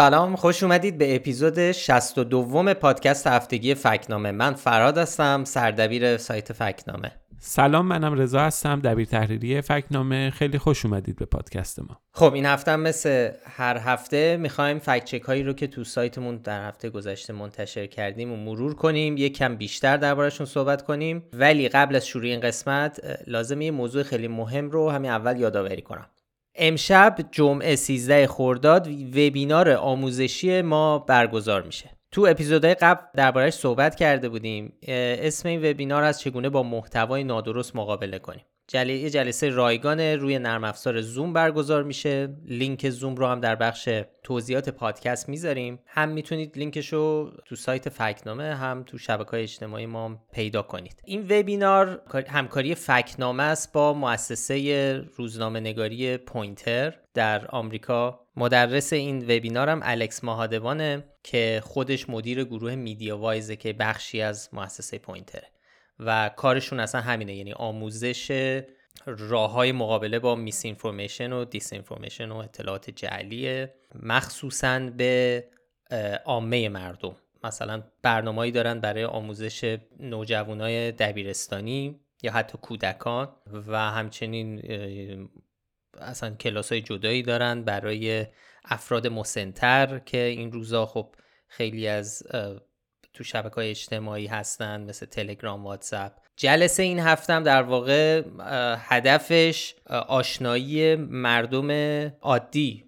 سلام خوش اومدید به اپیزود 62 پادکست هفتگی فکنامه. من فراد هستم سردبیر سایت فکنامه. سلام منم رضا هستم دبیر تحریری فکنامه. خیلی خوش اومدید به پادکست ما. خب این هفته هم مثل هر هفته می‌خوایم فکت چک هایی رو که تو سایتمون در هفته گذشته منتشر کردیم و مرور کنیم. یک کم بیشتر دربارشون صحبت کنیم. ولی قبل از شروع این قسمت لازم یه موضوع خیلی مهم رو همین اول یادآوری کنم. امشب جمعه 13 خرداد وبینار آموزشی ما برگزار میشه. تو اپیزودهای قبل دربارهش صحبت کرده بودیم. اسم این وبینار از چگونه با محتوای نادرست مقابله کنیم؟ جل... جلسه رایگان روی نرم افزار زوم برگزار میشه. لینک زوم رو هم در بخش توضیحات پادکست می‌ذاریم. هم می‌تونید لینکش رو تو سایت فکنامه هم تو شبکه اجتماعی ما پیدا کنید. این وبینار همکاری فکت‌نامه است با مؤسسه روزنامه نگاری پوینتر در آمریکا. مدرس این وبینار هم الکس ماهادوانه که خودش مدیر گروه MediaWise ه که بخشی از مؤسسه پوینتره. و کارشون اصلا همینه. یعنی آموزش راه های مقابله با mis و dis و اطلاعات جعلیه. مخصوصا به عامه مردم. مثلا برنامه‌ای دارن برای آموزش نوجوانای دبیرستانی یا حتی کودکان و همچنین اصلا کلاس های جدایی دارن برای افراد مسنتر که این روزا خب خیلی از تو شبکه های اجتماعی هستن مثل تلگرام واتساپ. جلسه این هفتم در واقع هدفش آشنایی مردم عادی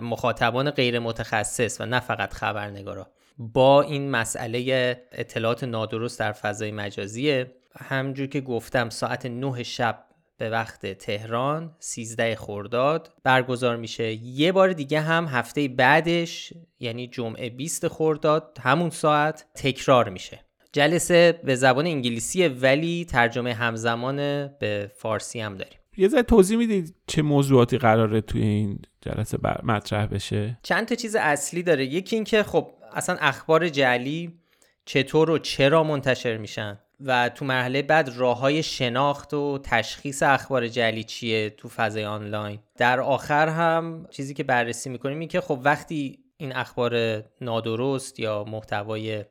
مخاطبان غیر متخصص و نه فقط خبرنگارا. با این مسئله اطلاعات نادرست در فضای مجازیه همجور که گفتم ساعت 9 شب به وقت تهران 13 خرداد. برگزار میشه یه بار دیگه هم هفته بعدش یعنی جمعه 20 خرداد همون ساعت تکرار میشه. جلسه به زبان انگلیسیه ولی ترجمه همزمان به فارسی هم داریم. یه ذره توضیح می‌دید چه موضوعاتی قراره توی این جلسه مطرح بشه؟ چند تا چیز اصلی داره. یکی اینکه خب اصلا اخبار جعلی چطور و چرا منتشر میشن؟ و تو مرحله بعد راه های شناخت و تشخیص اخبار جلی چیه تو فضای آنلاین. در آخر هم چیزی که بررسی می‌کنیم این که خب وقتی این اخبار نادرست یا محتوای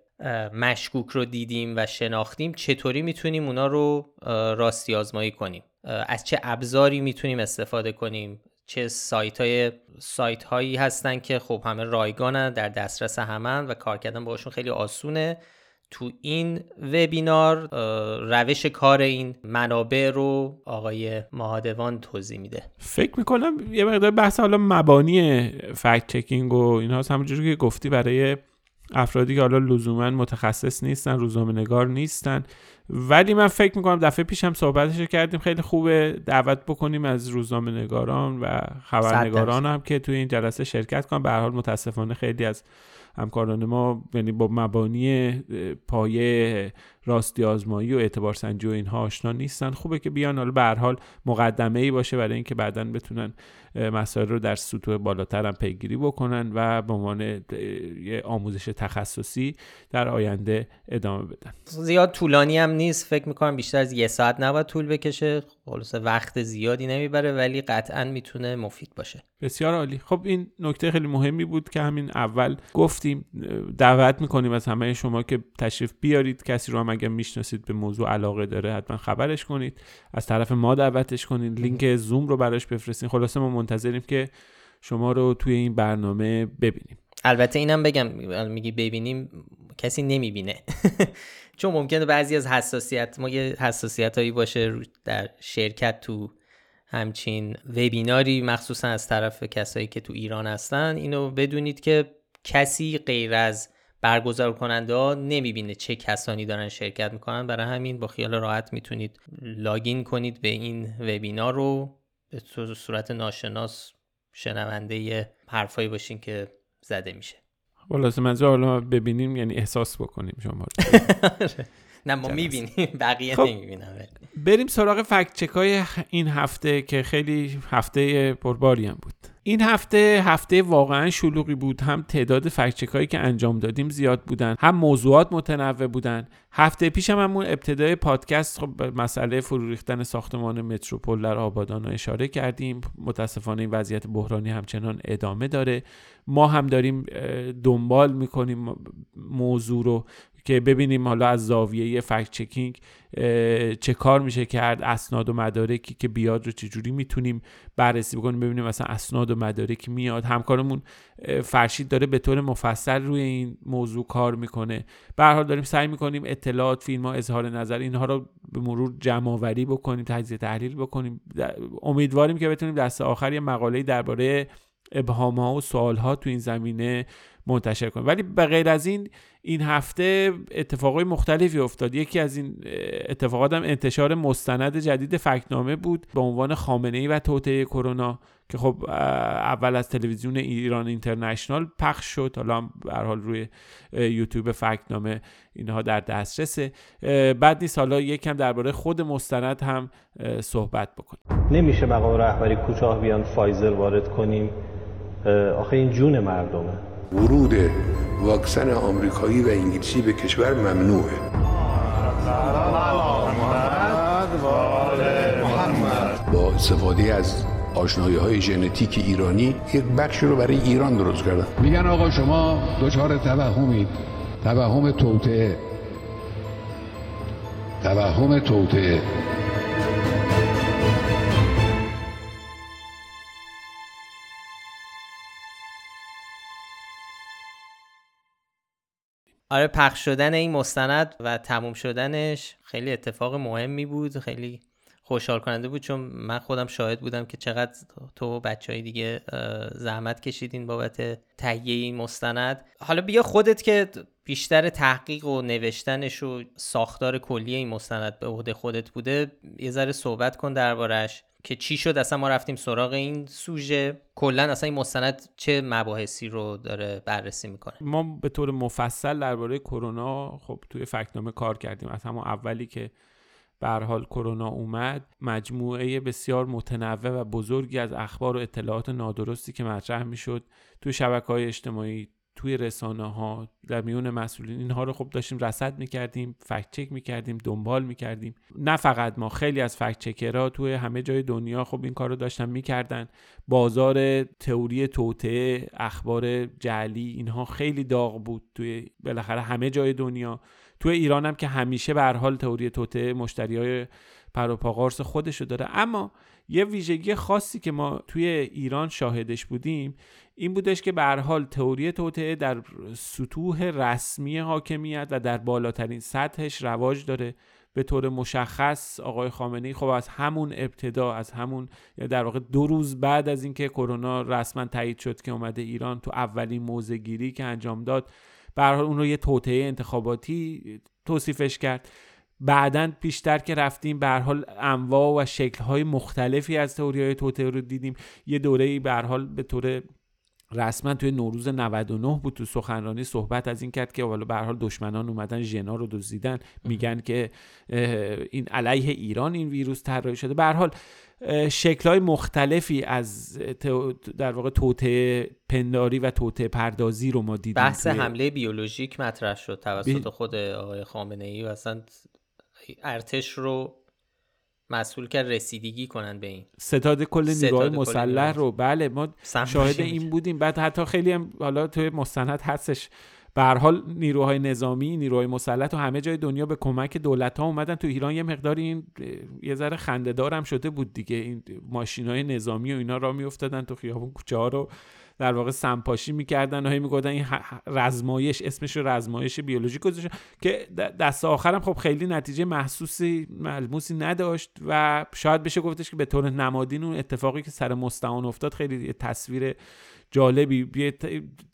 مشکوک رو دیدیم و شناختیم چطوری می‌تونیم اونا رو راستی آزمایی کنیم؟ از چه ابزاری می‌تونیم استفاده کنیم؟ چه سایت, های سایت هایی هستن که خب همه رایگانن در دسترس همن و کار کردن باشون خیلی آسونه. تو این وبینار روش کار این منابع رو آقای مهادوان توضیح میده. فکر می‌کنم یه مقدار بحث حالا مبانی فکت چکینگ و اینها همونجوری که گفتی برای افرادی که حالا لزوما متخصص نیستن روزنامه نگار نیستن. ولی من فکر می‌کنم دفعه پیشم صحبتش کردیم. خیلی خوبه دعوت بکنیم از روزنامه نگاران و خبرنگاران هم که توی این جلسه شرکت کنن. به حال متاسفانه خیلی از همکاران ما یعنی با مبانی پایه راستی آزمایی و اعتبار سنجی و اینها آشنا نیستن. خوبه که بیان حالا به هر حال مقدمه ای باشه برای اینکه بعدا بتونن مسائل رو در سطوح بالاتر هم پیگیری بکنن و به عنوان یه آموزش تخصصی در آینده ادامه بدن. زیاد طولانی هم نیست. فکر می‌کنم بیشتر از یه ساعت نباید طول بکشه. خلاصه وقت زیادی نمی‌بره ولی قطعا می‌تونه مفید باشه. بسیار عالی. خب این نکته خیلی مهمی بود که همین اول گفتیم. دعوت می‌کنیم از همه شما که تشریف بیارید. کسی رو هم اگر می‌شناسید به موضوع علاقه داره حتما خبرش کنید. از طرف ما دعوتش کنید. لینک زوم رو براش بفرستین. خلاصه ما منتظریم که شما رو توی این برنامه ببینیم. البته اینم بگم میگی ببینیم کسی نمی‌بینه. چون ممکنه بعضی از حساسیت ما یه حساسیت هایی باشه در شرکت تو همچین وبیناری مخصوصا از طرف کسایی که تو ایران هستن. اینو بدونید که کسی غیر از برگزار کننده ها نمی‌بینه چه کسانی دارن شرکت می‌کنن. برای همین با خیال راحت می‌تونید لاگین کنید به این وبینار رو. به صورت ناشناس شنونده حرفایی باشین که زده میشه. خلاص منظور حالا ببینیم یعنی احساس بکنیم شما نه ما می‌بینیم. بقیه خب نمی‌بینم بریم سراغ فکت چکای این هفته که خیلی هفته پرباری هم بود. این هفته هفته واقعا شلوغی بود. هم تعداد فکچک که انجام دادیم زیاد بودن هم موضوعات متنوع بودن. هفته پیش هم همون ابتدای پادکست خب مسئله فرو ریختن ساختمان متروپول در آبادان رو اشاره کردیم. متاسفانه این وضعیت بحرانی همچنان ادامه داره. ما هم داریم دنبال می‌کنیم موضوع رو. که ببینیم حالا از زاویه فکت چکینگ چه کار میشه کرد اسناد و مدارکی که بیاد رو چجوری می‌تونیم بررسی بکنیم ببینیم مثلا اسناد و مدارک میاد. همکارمون فرشید داره به طور مفصل روی این موضوع کار می‌کنه. به حال داریم سعی می‌کنیم اطلاعات فیلم ها اظهار نظر اینها رو به مرور جمع آوری بکنیم تجزیه تحلیل بکنیم. امیدواریم که بتونیم دست آخر یه مقاله درباره ابهام ها و سوال ها تو این زمینه منتشر کنیم. ولی به غیر از این این هفته اتفاقای مختلفی افتاد. یکی از این اتفاقات هم انتشار مستند جدید فکنامه بود به عنوان خامنه ای و توطعه کرونا که خب اول از تلویزیون ایران اینترنشنال پخش شد. حالا به حال روی یوتیوب فکنامه اینها در دسترسه. بعد نیست. حالا یکم درباره خود مستند هم صحبت بکنیم. نمیشه مقام رهبری کوتاه بیان فایزر وارد کنیم؟ آخه این جون مردمه. ورود واکسن آمریکایی و انگلیسی به کشور ممنوعه. با استفاده از آشنایی های ژنتیک ایرانی یک بخش رو برای ایران درست کردن. میگن آقا شما دچار توهمید. توهم توطعه توهم توطعه آره پخش شدن این مستند و تموم شدنش خیلی اتفاق مهمی بود. خیلی خوشحال کننده بود چون من خودم شاهد بودم که چقدر تو و بچه های دیگه زحمت کشیدین بابت تهیه این مستند. حالا بیا خودت که بیشتر تحقیق و نوشتنش و ساختار کلی این مستند به عهده خودت بوده یه ذره صحبت کن دربارش که چی شد؟ اصلا ما رفتیم سراغ این سوژه. کلا اصلا این مستند چه مباحثی رو داره بررسی می‌کنه؟ ما به طور مفصل درباره کرونا خب توی فکنامه کار کردیم. از همون اولی که به حال کرونا اومد مجموعه بسیار متنوع و بزرگی از اخبار و اطلاعات نادرستی که مطرح می‌شد توی شبکه های اجتماعی توی رسانه ها در میون مسئولین اینها رو خب داشتیم رصد می‌کردیم فکت چک می‌کردیم دنبال می‌کردیم. نه فقط ما خیلی از فکت چکرها توی همه جای دنیا خب این کار رو داشتن می‌کردن. بازار تئوری توطعه اخبار جعلی اینها خیلی داغ بود توی بالاخره همه جای دنیا. توی ایران هم که همیشه به حال تئوری توطعه مشتری های پروپاگارس خودشو داره. اما یه ویژگی خاصی که ما توی ایران شاهدش بودیم این بودش که به حال تئوری توطعه در سطوح رسمی حاکمیت و در بالاترین سطحش رواج داره. به طور مشخص آقای خامنه ای خب از همون ابتدا از همون در واقع دو روز بعد از اینکه کرونا رسما تایید شد که اومده ایران تو اولین موزه گیری که انجام داد به حال اون رو یه توطعه انتخاباتی توصیفش کرد. بعدا پیشتر که رفتیم به حال انواع و شکل‌های مختلفی از تئوری های توطعه رو دیدیم. یه دوره به حال به طور رسما توی نوروز 99 بود تو سخنرانی صحبت از این کرد که حالا به حال دشمنان اومدن ژنا رو دزدیدن. میگن که این علیه ایران این ویروس طراحی شده. به حال شکلهای مختلفی از در واقع توته پنداری و توته پردازی رو ما دیدیم بحث حمله بیولوژیک مطرح شد توسط خود آقای خامنه ای و اصلا ارتش رو مسئول کرد رسیدگی کنن به این. ستاد کل نیروهای مسلح رو. بله ما شاهد این بودیم. بعد حتی خیلی هم حالا توی مستند هستش. به حال نیروهای نظامی نیروهای مسلح تو همه جای دنیا به کمک دولت ها اومدن. تو ایران یه مقدار این یه ذره خنده هم شده بود دیگه. این ماشین های نظامی و اینا را میافتادن تو خیابون کوچه ها رو. در واقع سمپاشی می‌کردن و هی می‌گفتن این رزمایش اسمش رو رزمایش بیولوژیک گذاشتن که دست آخرم خب خیلی نتیجه محسوسی ملموسی نداشت و شاید بشه گفتش که به طور نمادین اون اتفاقی که سر مستعان افتاد خیلی تصویر جالبی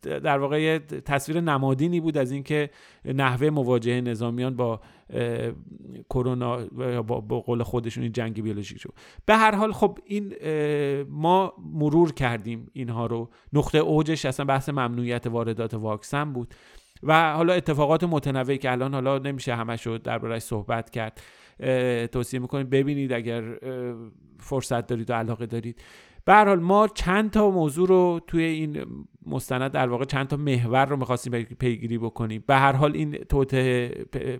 در واقع تصویر نمادینی بود از اینکه نحوه مواجهه نظامیان با کرونا یا با قول خودشون این جنگ بیولوژیک شد. به هر حال خب این ما مرور کردیم اینها رو. نقطه اوجش اصلا بحث ممنوعیت واردات واکسن بود. و حالا اتفاقات متنوعی که الان حالا نمیشه همش رو دربارش صحبت کرد توصیه می‌کنید ببینید اگر فرصت دارید و علاقه دارید. به حال ما چند تا موضوع رو توی این مستند در واقع چند تا محور رو می‌خواستیم پیگیری بکنیم. به هر حال این توته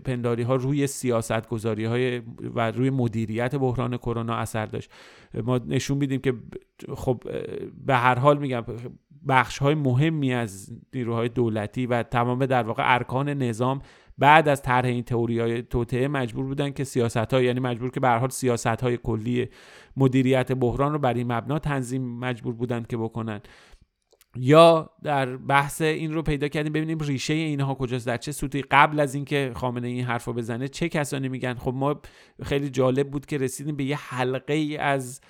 پنداری ها روی سیاست گذاری های و روی مدیریت بحران کرونا اثر داشت. ما نشون میدیم که خب به هر حال میگم بخش های مهمی از نیروهای دولتی و تمام در واقع ارکان نظام بعد از طرح این تئوری های توطعه مجبور بودن که سیاست های یعنی مجبور که به هر حال سیاست های کلی مدیریت بحران رو بر این مبنا تنظیم مجبور بودن که بکنن. یا در بحث این رو پیدا کردیم ببینیم ریشه اینها کجاست در چه صورتی قبل از اینکه خامنه این حرف رو بزنه چه کسانی میگن؟ خب ما خیلی جالب بود که رسیدیم به یه حلقه ای از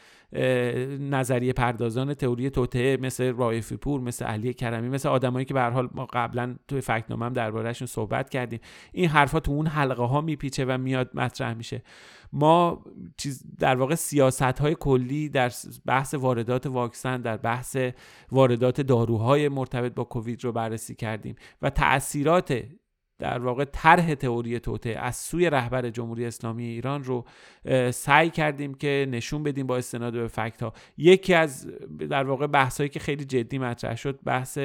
نظریه پردازان تئوری توطعه مثل رایفی پور مثل علی کرمی مثل آدمایی که به هر حال ما قبلا توی فکنامه هم دربارهشون صحبت کردیم. این حرفا تو اون حلقه ها میپیچه و میاد مطرح میشه. ما چیز در واقع سیاست های کلی در بحث واردات واکسن در بحث واردات داروهای مرتبط با کووید رو بررسی کردیم و تاثیرات در واقع طرح تئوری توته از سوی رهبر جمهوری اسلامی ایران رو سعی کردیم که نشون بدیم با استناد به فکت ها یکی از در واقع بحث هایی که خیلی جدی مطرح شد بحث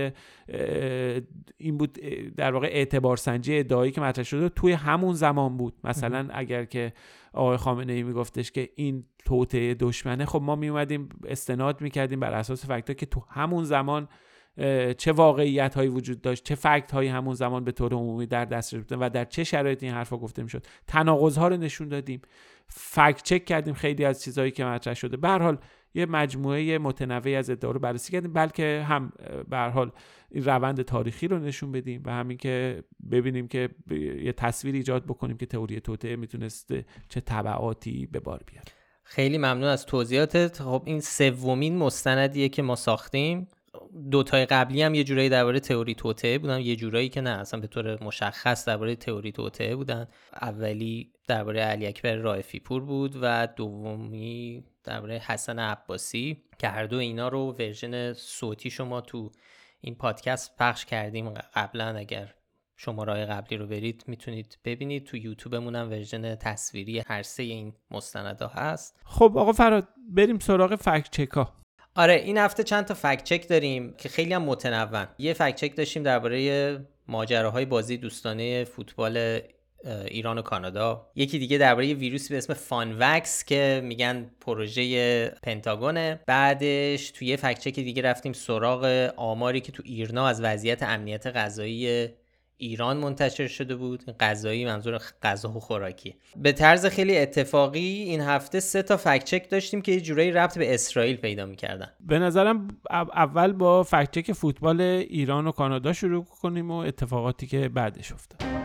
این بود در واقع اعتبار سنجی ادعایی که مطرح شده توی همون زمان بود. مثلا اگر که آقای خامنه ای میگفتش که این توته دشمنه خب ما میومدیم استناد می‌کردیم بر اساس فکت که تو همون زمان چه واقعیت هایی وجود داشت چه فکت هایی همون زمان به طور عمومی در دست بودن و در چه شرایطی این حرفا گفته می‌شد. تناقض ها رو نشون دادیم فکت چک کردیم خیلی از چیزهایی که مطرح شده. به حال یه مجموعه متنوعی از ادعا رو بررسی کردیم بلکه هم به حال این روند تاریخی رو نشون بدیم و همین که ببینیم که یه تصویر ایجاد بکنیم که تئوری توته می‌تونست چه تبعاتی به بار بیاره. خیلی ممنون از توضیحاتت. خب این سومین مستندیه که ما ساختیم. دوتای قبلی هم یه جورایی درباره تئوری توطئه بودن یه جورایی که نه اصلا به طور مشخص درباره تئوری توطئه بودن. اولی درباره علی اکبر رائفی پور بود و دومی درباره حسن عباسی که هر دو اینا رو version صوتی شما تو این پادکست پخش کردیم. قبلا اگر شماره قبلی رو برید می‌تونید ببینید. تو یوتیوبمون هم version تصویری هر سه این مستندا هست. خب آقا فراد بریم سراغ فکت چکا آره این هفته چند تا فکت چک داریم که خیلی هم متنوع. یه فکت چک داشتیم درباره ماجراهای بازی دوستانه فوتبال ایران و کانادا. یکی دیگه درباره ویروسی به اسم فانوکس که میگن پروژه پنتاگونه. بعدش توی یه فکت چک دیگه رفتیم سراغ آماری که تو ایرنا از وضعیت امنیت غذایی ایران منتشر شده بود. غذایی منظور غذا و خوراکی. به طرز خیلی اتفاقی این هفته سه تا فکت چک داشتیم که یه جورایی ربط به اسرائیل پیدا می‌کردن. به نظرم اول با فکت چک فوتبال ایران و کانادا شروع کنیم و اتفاقاتی که بعدش افتاد.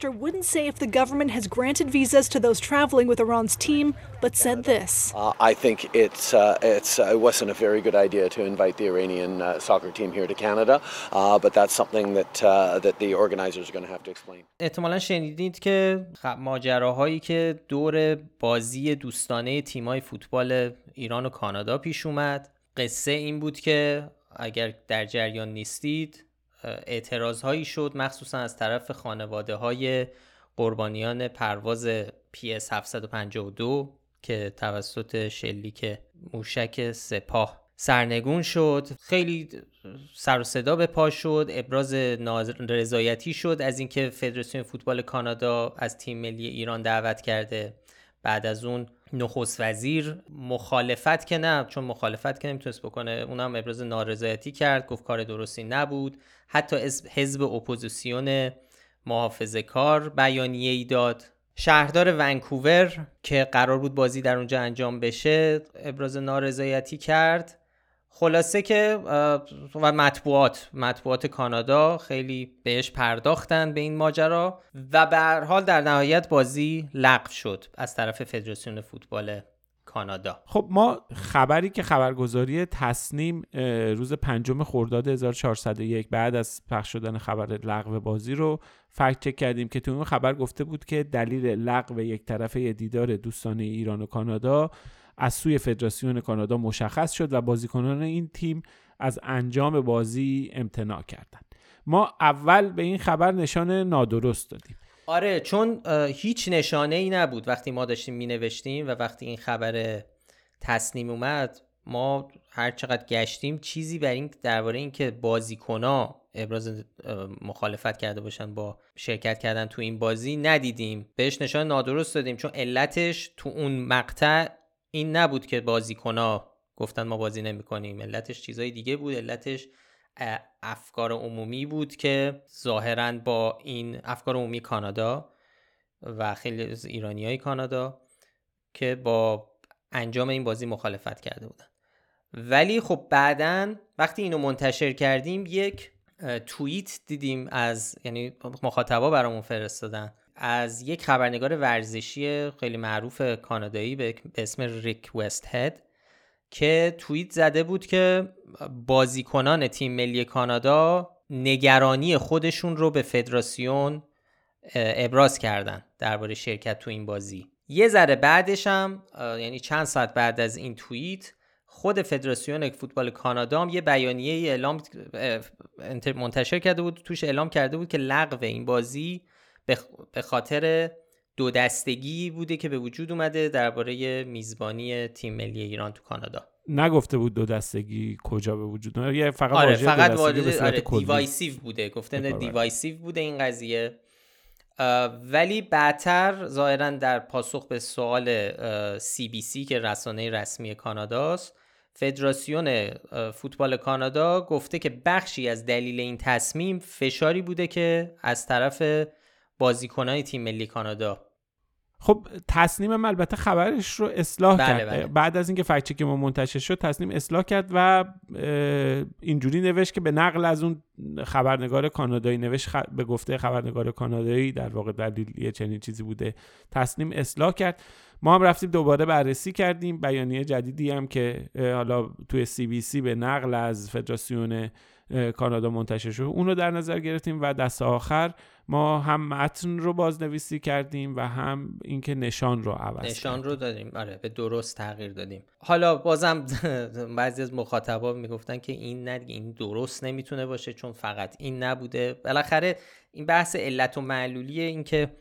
Minister wouldn't say if the government has granted visas to those traveling with Iran's team, but said this. Uh, I think it's, uh, it's, uh, it wasn't a very good idea to invite the Iranian uh, soccer team here to Canada, uh, but that's something that, uh, that the organizers are going to have to explain. احتمالا شنیدید که ماجراهایی که دور بازی دوستانه تیمای فوتبال ایران و کانادا پیش اومد قصه این بود که اگر در جریان نیستید اعتراض هایی شد مخصوصا از طرف خانواده های قربانیان پرواز PS 752 که توسط شلیک موشک سپاه سرنگون شد. خیلی سر و صدا به پا شد ابراز رضایتی شد از اینکه فدراسیون فوتبال کانادا از تیم ملی ایران دعوت کرده. بعد از اون نخست وزیر مخالفت که نه چون مخالفت که نمی‌تونست بکنه. اونم ابراز نارضایتی کرد گفت کار درستی نبود. حتی حزب اپوزیسیون محافظه کار بیانیه ای داد. شهردار ونکوور که قرار بود بازی در اونجا انجام بشه ابراز نارضایتی کرد. خلاصه که و مطبوعات مطبوعات کانادا خیلی بهش پرداختن به این ماجرا و به هر حال در نهایت بازی لغو شد از طرف فدراسیون فوتبال کانادا. خب ما خبری که خبرگزاری تصنیم روز پنجم خرداد 1401 بعد از پخش شدن خبر لغو بازی رو فکت چک کردیم که تو اون خبر گفته بود که دلیل لغو یک طرفه دیدار دوستانه ایران و کانادا از سوی فدراسیون کانادا مشخص شد و بازیکنان این تیم از انجام بازی امتناع کردند. ما اول به این خبر نشان نادرست دادیم. آره چون هیچ نشانه ای نبود وقتی ما داشتیم می نوشتیم و وقتی این خبر تصنیم اومد ما هر چقدر گشتیم چیزی بر این درباره اینکه بازیکنا ابراز مخالفت کرده باشن با شرکت کردن تو این بازی ندیدیم. بهش نشان نادرست دادیم چون علتش تو اون مقطع این نبود که بازیکنا گفتن ما بازی نمی کنیم علتش چیزای دیگه بود. علتش افکار عمومی بود که ظاهرا با این افکار عمومی کانادا و خیلی از ایرانی های کانادا که با انجام این بازی مخالفت کرده بودن. ولی خب بعدا وقتی اینو منتشر کردیم یک توییت دیدیم از یعنی مخاطبا برامون فرستادن. از یک خبرنگار ورزشی خیلی معروف کانادایی به اسم ریک وست هد که توییت زده بود که بازیکنان تیم ملی کانادا نگرانی خودشون رو به فدراسیون ابراز کردن درباره شرکت تو این بازی. یه ذره بعدش هم یعنی چند ساعت بعد از این توییت خود فدراسیون فوتبال کانادا هم یه بیانیه اعلام منتشر کرده بود توش اعلام کرده بود که لغو این بازی به خاطر دو دستگی بوده که به وجود اومده درباره میزبانی تیم ملی ایران تو کانادا. نگفته بود دو دستگی کجا به وجود اومده یه فقط آره فقط واژه آره divisive بوده. گفته divisive بوده این قضیه. ولی بعدتر ظاهرا در پاسخ به سوال CBC که رسانه رسمی کاناداست فدراسیون فوتبال کانادا گفته که بخشی از دلیل این تصمیم فشاری بوده که از طرف بازیکنان تیم ملی کانادا. خب تصمیم البته خبرش رو اصلاح بله کرد. بله. بعد از اینکه fact-check ما منتشر شد تصمیم اصلاح کرد و اینجوری نوشت که به نقل از اون خبرنگار کانادایی نوشت به گفته خبرنگار کانادایی در واقع دلیل یه چنین چیزی بوده. تصمیم اصلاح کرد. ما هم رفتیم دوباره بررسی کردیم. بیانیه جدیدی هم که حالا توی سی بی سی به نقل از فدراسیون کانادا منتشر شد. اون رو در نظر گرفتیم و دست آخر ما هم متن رو بازنویسی کردیم و هم اینکه نشان رو عوض نشان کردیم. رو دادیم. آره به درست تغییر دادیم. حالا بازم بعضی از مخاطبا می‌گفتن که این نه این درست نمی‌تونه باشه چون فقط این نبوده. بالاخره این بحث علت و معلولیه اینکه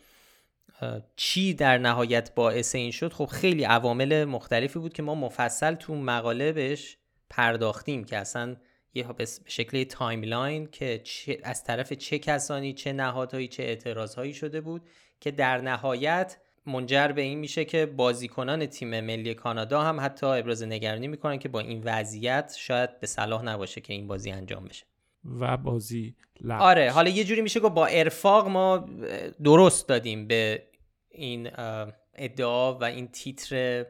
چی در نهایت باعث این شد. خب خیلی عوامل مختلفی بود که ما مفصل تو مقاله بهش پرداختیم که اصلا یه به شکل timeline که از طرف چه کسانی چه نهادهایی چه اعتراضهایی شده بود که در نهایت منجر به این میشه که بازیکنان تیم ملی کانادا هم حتی ابراز نگرانی می‌کنن که با این وضعیت شاید به صلاح نباشه که این بازی انجام بشه. و بازی لغو آره حالا یه جوری میشه که با ارفاق ما درست دادیم به این ادعا و این تیتر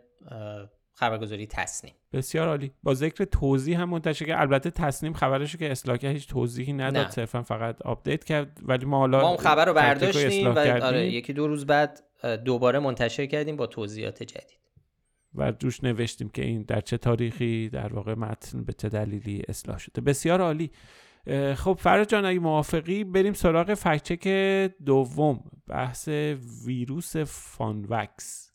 خبرگزاری تسنیم بسیار عالی. با ذکر توضیح هم منتشر کرد البته تسنیم خبرشو که اصلاح هیچ توضیحی نداد. صرفا فقط update کرد ولی ما حالا ما اون خبر رو برداشتیم و آره یکی دو روز بعد دوباره منتشر کردیم با توضیحات جدید. و روش نوشتیم که این در چه تاریخی در واقع متن به چه دلیلی اصلاح شده. بسیار عالی. خب فراد جان اگه موافقی بریم سراغ فکچک دوم بحث ویروس فانوکس.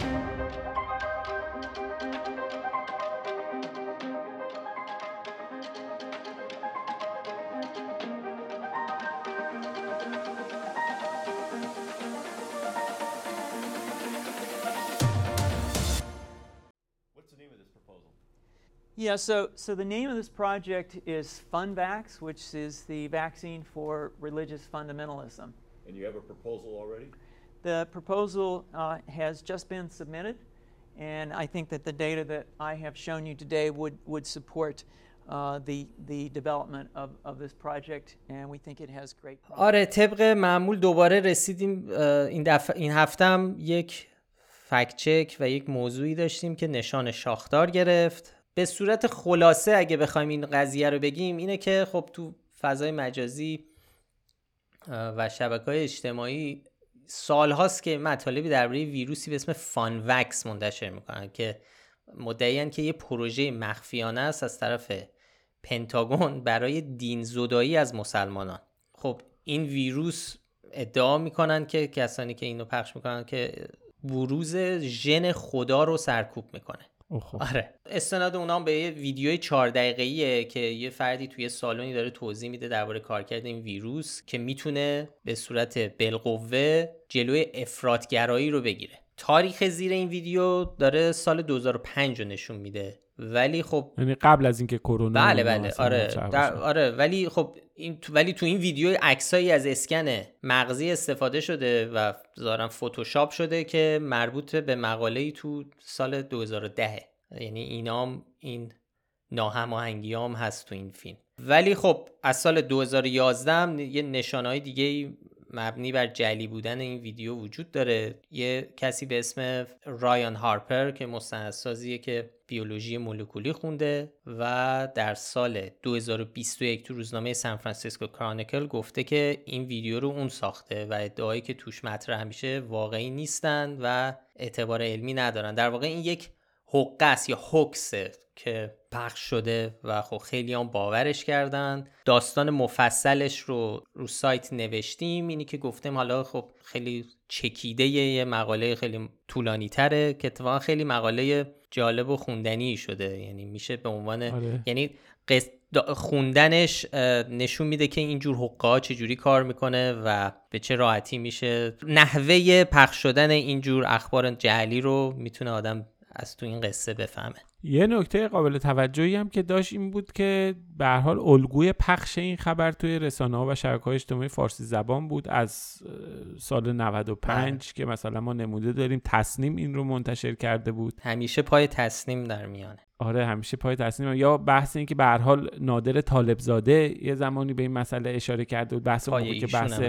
Yeah, so, so the name of this project is FunVax, which is the vaccine for religious fundamentalism. And you have a proposal already? The proposal uh, has just been submitted, and I think that the data that I have shown you today would, would support uh, the, the development of, of this project, and we think it has great promise. آره طبق معمول دوباره رسیدیم این, دفعه این هفته هم یک فکت چک و یک موضوعی داشتیم که نشان شاخدار گرفت به صورت خلاصه اگه بخوایم این قضیه رو بگیم اینه که خب تو فضای مجازی و شبکه های اجتماعی سال هاست که مطالبی درباره ویروسی به اسم فانوکس منتشر می‌کنن که مدعیان که یه پروژه مخفیانه است از طرف پنتاگون برای دین زدایی از مسلمانان. خب این ویروس ادعا می‌کنن که کسانی که اینو پخش می‌کنن که بروز ژن خدا رو سرکوب می‌کنه. آره. استناد اونام به یه ویدیوی چهار دقیقه‌ایه که یه فردی توی سالونی داره توضیح میده درباره کارکرد این ویروس که می‌تونه به صورت بالقوه جلوی افراطگرایی رو بگیره. تاریخ زیر این ویدیو داره سال 2005 رو نشون میده. ولی خب یعنی قبل از اینکه کرونا بله بله آره در آره ولی خب این ولی تو این ویدیو عکسایی از اسکن مغزی استفاده شده و ظاهرا فتوشاپ شده که مربوط به مقاله تو سال 2010 یعنی اینام این ناهماهنگیام هست تو این فیلم. ولی خب از سال 2011 هم یه نشانهای دیگه مبنی بر جعلی بودن این ویدیو وجود داره. یه کسی به اسم رایان هارپر که مستندسازیه که بیولوژی مولکولی خونده و در سال 2021 تو روزنامه سان فرانسیسکو کرانیکل گفته که این ویدیو رو اون ساخته و ادعایی که توش مطرح میشه واقعی نیستن و اعتبار علمی ندارن. در واقع این یک حقه یا حکسه که پخش شده و خب خیلی هم باورش کردن. داستان مفصلش رو رو سایت نوشتیم. اینی که گفتیم حالا خب خیلی چکیده یه مقاله خیلی طولانی تره که اتفاقا خیلی مقاله جالب و خوندنی شده. یعنی میشه به عنوان آره. یعنی خوندنش نشون میده که اینجور حقه ها چجوری کار می‌کنه و به چه راحتی میشه. نحوه پخش شدن اینجور اخبار جعلی رو می‌تونه آدم از تو این قصه بفهمه. یه نکته قابل توجهی هم که داشت این بود که به حال الگوی پخش این خبر توی رسانه ها و شبکه های اجتماعی فارسی زبان بود. از سال 95 بله. که مثلا ما نموده داریم تصنیم این رو منتشر کرده بود. همیشه پای تصنیم در میانه. آره همیشه پای تصمیم یا بحث این که به حال نادر طالب زاده یه زمانی به این مسئله اشاره کرده بود. بحث موقعی که بحث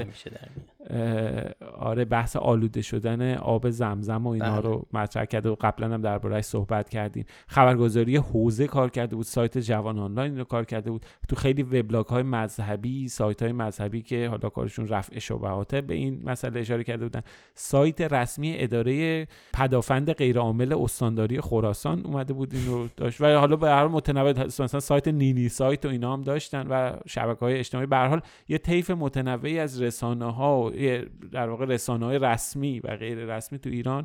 آره بحث آلوده شدن آب زمزم و اینا بله. رو مطرح کرده و قبلا هم دربارهش صحبت کردیم. خبرگزاری حوزه کار کرده بود. سایت جوان آنلاین رو کار کرده بود. تو خیلی وبلاگ های مذهبی سایت های مذهبی که حالا کارشون رفع شبهاته به این مسئله اشاره کرده بودن. سایت رسمی اداره پدافند غیرعامل استانداری خراسان اومده بود این رو داشت. و حالا به هر متنوع مثلا سایت نینی سایت و اینا هم داشتن و شبکه های اجتماعی. به هر حال یه طیف متنوعی از رسانه ها و در واقع رسانه های رسمی و غیر رسمی تو ایران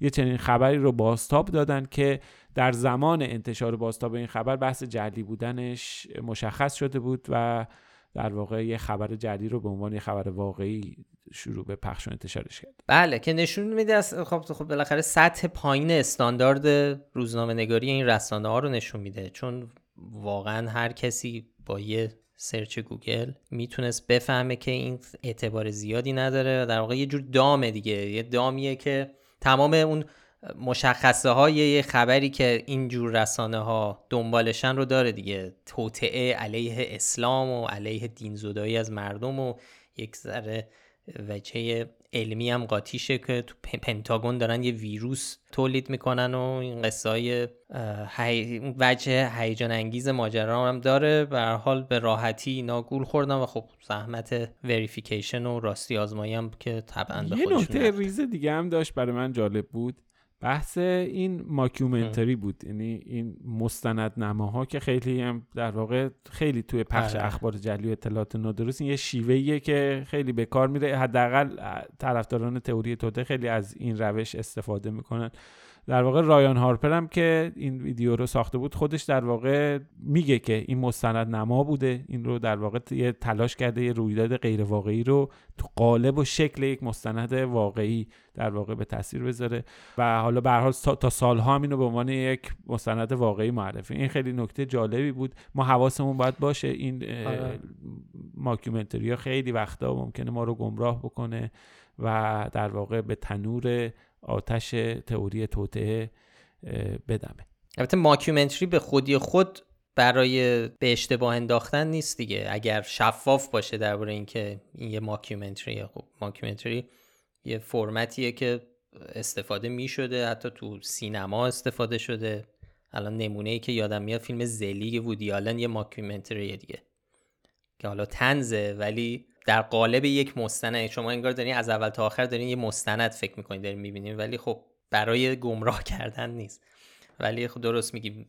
یه چنین خبری رو باستاب دادن که در زمان انتشار باستاب این خبر بحث جلی بودنش مشخص شده بود و در واقع یه خبر جدی رو به عنوان یه خبر واقعی شروع به پخش و انتشارش کرد. بله که نشون میده از خب خب بالاخره سطح پایین استاندارد روزنامه نگاری این رسانه ها رو نشون میده. چون واقعا هر کسی با یه search گوگل می‌تونست بفهمه که این اعتبار زیادی نداره و در واقع یه جور دامه دیگه. یه دامیه که تمام اون مشخصه های یه خبری که اینجور رسانه ها دنبالشن رو داره دیگه. توطئه علیه اسلام و علیه دین زدایی از مردم و یک ذره وجه علمی هم قاطیشه که تو پنتاگون دارن یه ویروس تولید می‌کنن و این قصه های وجه هیجان انگیز ماجرا هم داره. به هر حال به راحتی اینا گول خوردن و خب زحمت verification و راستی آزمایی هم که طبعا به یه نکته ریز دیگه هم داشت برای من جالب بود. بحث این mockumentary بود. یعنی این مستند نماها که خیلی هم در واقع خیلی توی پخش آره. اخبار جعلی و اطلاعات نادرست این یه شیوهیه که خیلی به کار میره. حداقل طرفداران تئوری توطئه خیلی از این روش استفاده می‌کنن. در واقع رایان هارپر هم که این ویدیو رو ساخته بود خودش در واقع میگه که این مستند نما بوده. این رو در واقع یه تلاش کرده یه رویداد غیر واقعی رو تو قالب و شکل یک مستند واقعی در واقع به تصویر بذاره. و حالا به حال تا سالها هم اینو به عنوان یک مستند واقعی معرفی. این خیلی نکته جالبی بود. ما حواسمون باید باشه این آره. ماکیومنتری ها خیلی وقتا ممکنه ما رو گمراه بکنه و در واقع به تنور آتش تئوری توطئه بدمه. البته mockumentary به خودی خود برای به اشتباه انداختن نیست دیگه. اگر شفاف باشه درباره اینکه این یه mockumentary خب mockumentary یه فرمتیه که استفاده می شده حتی تو سینما استفاده شده. الان نمونه ای که یادم میاد فیلم زلیگ وودی آلن یه mockumentary دیگه. که حالا تنزه ولی در قالب یک مستند شما انگار دارین از اول تا آخر دارین یه مستند فکر می‌کنین دارین می‌بینین ولی خب برای گمراه کردن نیست. ولی خب درست میگی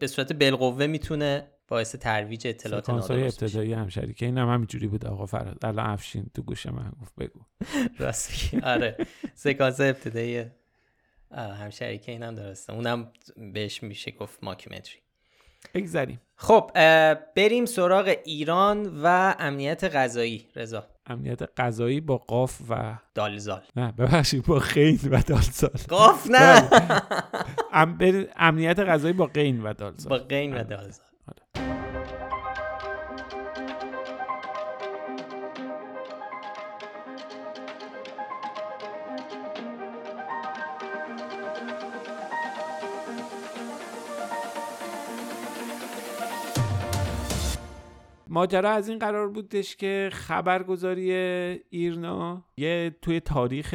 به صورت بالقوه می‌تونه باعث ترویج اطلاعات نادرست ابتدایی هم شریکه. این هم همینجوری بود آقا فراد الان افشین تو گوش من گفت بگو. راست آره. سکانس ابتدایی همشریکه اینم درسته. اونم بهش میشه گفت ماکیومتری. بگذاریم خب بریم سراغ ایران و امنیت غذایی رضا. امنیت غذایی با قاف و دالزال. نه ببخشید با خین و دالزال. قاف نه! ام... امنیت غذایی با قین و دالزال. با قین و دالزال. ماجرا از این قرار بودش که خبرگزاری ایرنا یه توی تاریخ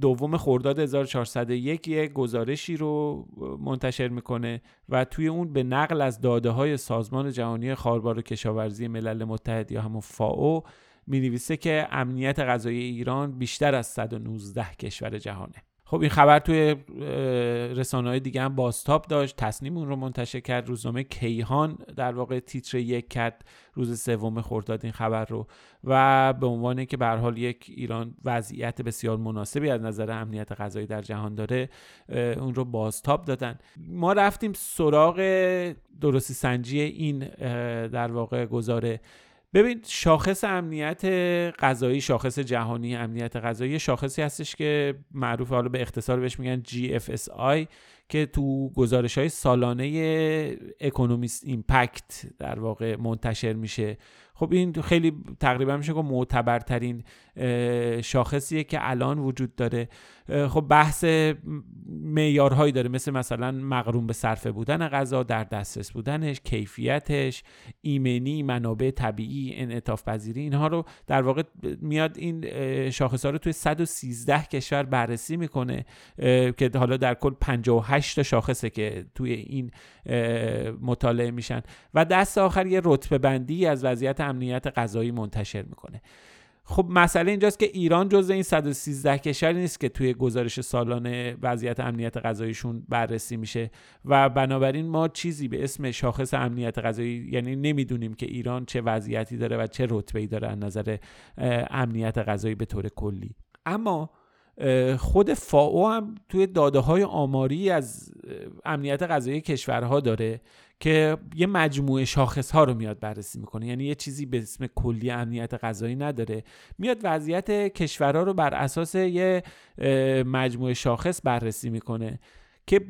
دوم خرداد 1401 یه گزارشی رو منتشر می‌کنه و توی اون به نقل از داده های سازمان جهانی خاربار و کشاورزی ملل متحد یا همون فاو می نویسه که امنیت غذایی ایران بیشتر از 119 کشور جهانه. خب این خبر توی رسانه های دیگه هم باستاب داشت. تصنیم اون رو منتشر کرد. روزنامه کیهان در واقع تیتر یک کرد. روز سوم خرداد این خبر رو. و به عنوان که به حال یک ایران وضعیت بسیار مناسبی از نظر امنیت غذایی در جهان داره اون رو بازتاب دادن. ما رفتیم سراغ درستی سنجی این در واقع گزاره ببین شاخص امنیت غذایی شاخص جهانی امنیت غذایی شاخصی هستش که معروف حالا به اختصار بهش میگن GFSI که تو گزارش های سالانه اکونومیست ایمپکت در واقع منتشر میشه. خب این خیلی تقریبا میشه که معتبرترین شاخصیه که الان وجود داره. خب بحث معیارهایی داره. مثل مثلا مقرون به صرفه بودن غذا در دسترس بودنش کیفیتش ایمنی منابع طبیعی انعطاف پذیری اینها رو در واقع میاد این شاخص ها رو توی 113 کشور بررسی می‌کنه که حالا در کل 58 تا شاخصه که توی این مطالعه میشن. و دست آخر یه رتبه بندی از وضعیت امنیت غذایی منتشر می‌کنه. خب مسئله اینجاست که ایران جز این 113 کشور نیست که توی گزارش سالانه وضعیت امنیت غذاییشون بررسی میشه و بنابراین ما چیزی به اسم شاخص امنیت غذایی یعنی نمی‌دونیم که ایران چه وضعیتی داره و چه رتبه‌ای داره از نظر امنیت غذایی به طور کلی. اما خود فاو هم توی داده های آماری از امنیت غذایی کشورها داره که یه مجموعه شاخص ها رو میاد بررسی می‌کنه. یعنی یه چیزی به اسم کلی امنیت غذایی نداره. میاد وضعیت کشورها رو بر اساس یه مجموعه شاخص بررسی می‌کنه. که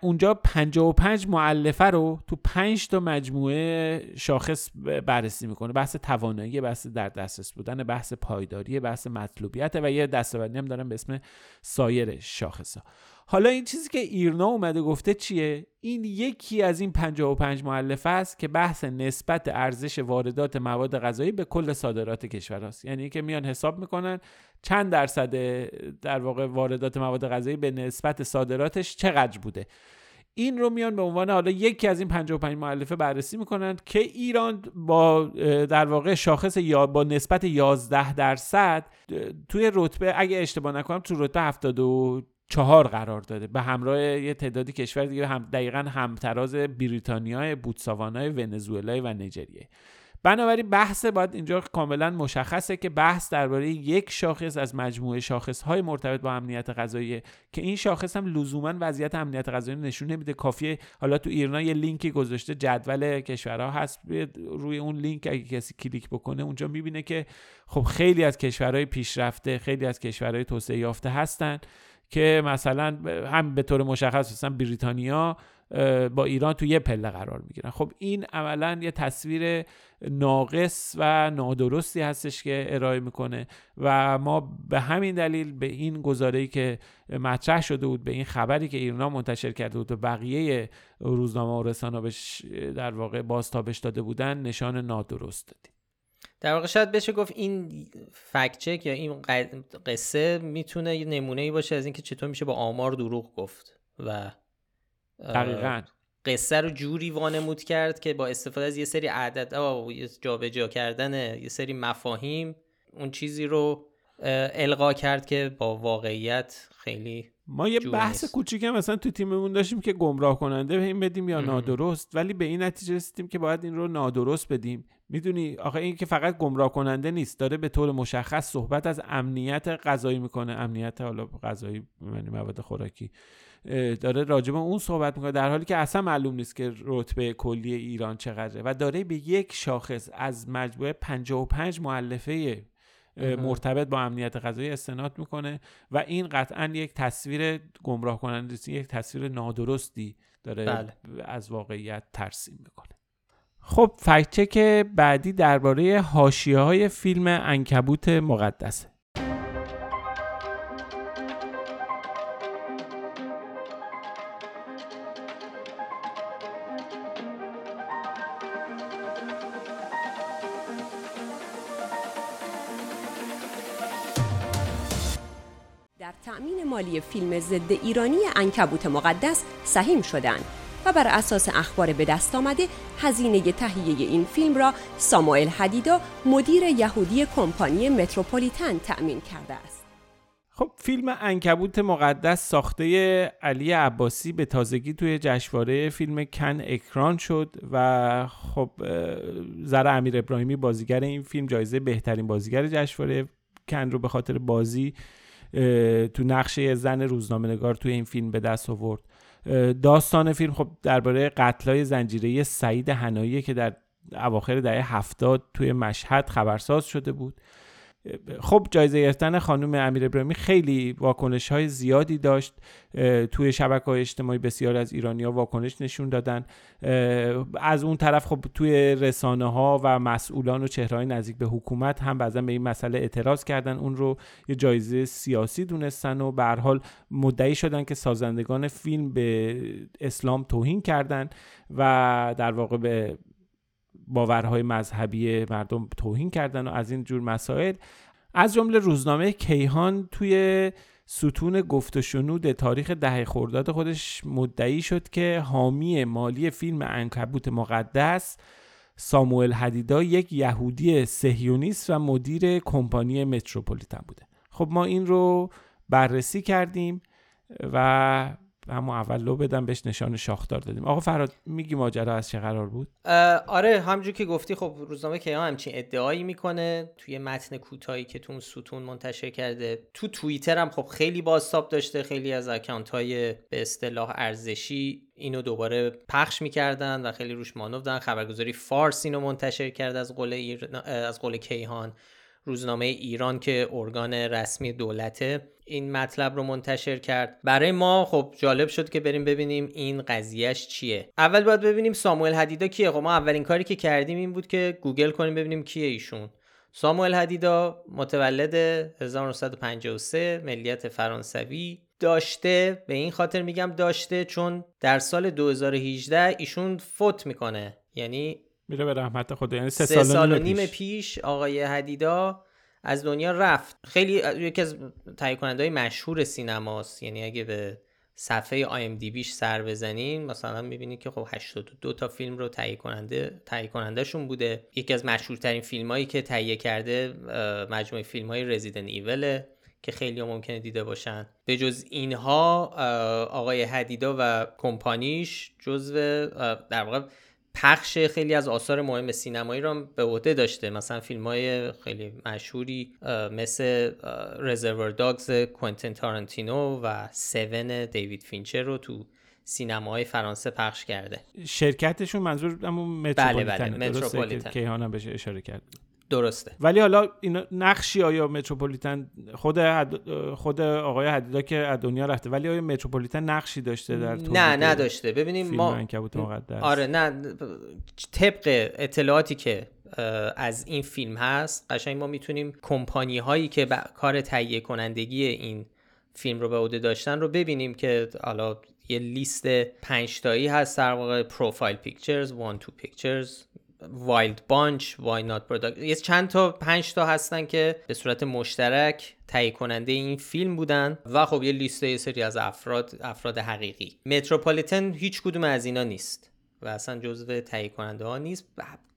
اونجا 55 معلفه رو تو 5 تا مجموعه شاخص بررسی می‌کنه. بحث توانایی بحث در دسترس بودن بحث پایداری بحث مطلوبیت و یه دستاوردی هم دارن به اسم سایر شاخص حالا این چیزی که ایرنا اومده گفته چیه؟ این یکی از این 55 مؤلفه است که بحث نسبت ارزش واردات مواد غذایی به کل صادرات کشور است یعنی که میان حساب می‌کنن چند درصد در واقع واردات مواد غذایی به نسبت صادراتش چقدر بوده؟ این رو میان به عنوان حالا یکی از این 55 مؤلفه بررسی می‌کنند که ایران با در واقع شاخص یا با نسبت 11 درصد توی رتبه اگه اشتباه نکنم تو رتبه 74 قرار داده. به همراه یه تعدادی کشور دیگه هم دقیقا همتراز بریتانیا، بوتسوانا، ونزوئلا و نیجریه بنابراین بحث باید اینجا کاملا مشخصه که بحث درباره یک شاخص از مجموعه شاخص های مرتبط با امنیت غذایی که این شاخص هم لزوما وضعیت امنیت غذایی نشون نمیده. کافیه حالا تو ایران یه لینکی گذاشته جدول کشورها هست روی اون لینک اگه کسی کلیک بکنه اونجا می‌بینه که خب خیلی از کشورهای پیشرفته خیلی از کشورهای توسعه یافته هستن که مثلا هم به طور مشخص مثلا بریتانیا با ایران تو یه پله قرار می‌گیرن. خب این عملا یه تصویر ناقص و نادرستی هستش که ارائه می‌کنه و ما به همین دلیل به این گزاره‌ای که مطرح شده بود به این خبری که ایران منتشر کرده بود و بقیه روزنامه و رسانه در واقع بازتابش داده بودن نشان نادرست دادیم. در واقع شاید بشه گفت این فکت چک یا این قصه می‌تونه یه نمونه ای باشه از اینکه چطور میشه با آمار دروغ گفت و دقیقا. قصه رو جوری وانمود کرد که با استفاده از یه سری عدد جابجا کردن یه سری مفاهیم اون چیزی رو القا کرد که با واقعیت خیلی ما یه بحث کوچیک هم مثلا تو تیممون داشتیم که گمراه کننده به این بدیم یا نادرست ولی به این نتیجه رسیدیم که باید این رو نادرست بدیم. می‌دونی آخه این که فقط گمراه کننده نیست داره به طور مشخص صحبت از امنیت غذایی می‌کنه. امنیت حالا غذایی یعنی مواد خوراکی. داره راجب اون صحبت می‌کنه در حالی که اصلا معلوم نیست که رتبه کلی ایران چقدره و داره به یک شاخص از مجموعه 55 معلفه مرتبط با امنیت غذایی استناد می‌کنه و این قطعا یک تصویر گمراه کننده یک تصویر نادرستی داره بله. از واقعیت ترسیم می‌کنه. خب فکچک بعدی درباره حاشیه های فیلم انکبوت مقدسه. فیلم ضد ایرانی انکبوت مقدس سهیم شدند و بر اساس اخبار به دست آمده هزینه تهیه این فیلم را ساموئل حدیدا مدیر یهودی کمپانی متروپولیتن تأمین کرده است. خب فیلم انکبوت مقدس ساخته علی عباسی به تازگی توی جشنواره فیلم کن اکران شد و خب زره امیر ابراهیمی بازیگر این فیلم جایزه بهترین بازیگر جشنواره کن رو به خاطر بازی تو نقشه زن روزنامه نگار توی این فیلم به دست آورد. داستان فیلم خب درباره قتلای زنجیره سعید هنایی که در اواخر دهه هفتاد توی مشهد خبرساز شده بود. خب جایزه گرفتن خانم امیر ابراهیمی خیلی واکنش های زیادی داشت توی شبکه های اجتماعی بسیار از ایرانیا واکنش نشون دادن. از اون طرف خب توی رسانه ها و مسئولان و چهرهای نزدیک به حکومت هم بعضا به این مسئله اعتراض کردن. اون رو یه جایزه سیاسی دونستن و به حال مدعی شدن که سازندگان فیلم به اسلام توهین کردن و در واقع به باورهای مذهبی مردم توهین کردن و از این جور مسائل. از جمله روزنامه کیهان توی ستون گفت و شنود تاریخ ده خرداد خودش مدعی شد که حامی مالی فیلم انکبوت مقدس ساموئل حدیدا یک یهودی سهیونیست و مدیر کمپانی متروپولیتن بوده. خب ما این رو بررسی کردیم و همون اول لو بدم بهش نشان شاخدار دادیم. آقا فراد میگی ماجرا از چه قرار بود؟ آره همونجور که گفتی خب روزنامه کیهان همچین ادعایی می‌کنه توی متن کوتاهی که تو اون ستون منتشر کرده. تو توییتر هم خب خیلی بازتاب داشته خیلی از اکانت های به اصطلاح ارزشی اینو دوباره پخش می‌کردن و خیلی روش مانو دادن. خبرگزاری فارس اینو منتشر کرد از قول از قول کیهان. روزنامه ایران که ارگان رسمی دولته این مطلب رو منتشر کرد. برای ما خب جالب شد که بریم ببینیم این قضیهش چیه. اول باید ببینیم ساموئل حدیدا کیه. خب ما اولین کاری که کردیم این بود که گوگل کنیم ببینیم کیه ایشون. ساموئل حدیدا متولد 1953 ملیت فرانسوی. داشته به این خاطر میگم داشته چون در سال 2018 ایشون فوت می‌کنه. یعنی میره به رحمت خدا. یعنی سه, سه سال, و نیم پیش. پیش آقای حدیدا از دنیا رفت. خیلی یکی از تهیه کننده های مشهور سینماست. یعنی اگه به صفحه آی ام دی بیش سر بزنین مثلا می‌بینید که خب 82 تا فیلم رو تهیه کننده تهیه کنندهشون بوده. یکی از مشهورترین فیلم هایی که تهیه کرده مجموعه فیلم های رزیدن ایوله که خیلی ها ممکنه دیده باشن. به جز اینها آقای حدیدا و کمپانیش جزو در واقع پخش خیلی از آثار مهم سینمایی را به عهده داشته. مثلا فیلم های خیلی مشهوری مثل Reservoir Dogs کوینتن تارانتینو و Seven دیوید فینچر رو تو سینماهای فرانسه پخش کرده. شرکتشون منظور همون متروپولیتن بله بله متروپولیتن کیهان هم بهش اشاره کرد. درسته. ولی حالا این نقشی آیا متروپولیتن خود خود آقای حدیدا که از دنیا رفته ولی آیا متروپولیتن نقشی داشته در نه نداشته. ببینیم ما آره نه طبق اطلاعاتی که از این فیلم هست قشنگ ما می‌تونیم کمپانی هایی که کار تهیه کنندگی این فیلم رو به عهده داشتن رو ببینیم که حالا یه لیست پنج تایی هست در واقع Profile Pictures One Two Pictures Wild Bunch Why Not Product یه چند تا پنج تا هستن که به صورت مشترک تهیه کننده این فیلم بودن و خب یه لیست یه سری از افراد افراد حقیقی. متروپولیتن هیچ کدوم از اینا نیست و اصلا جزو تهیه کننده ها نیست.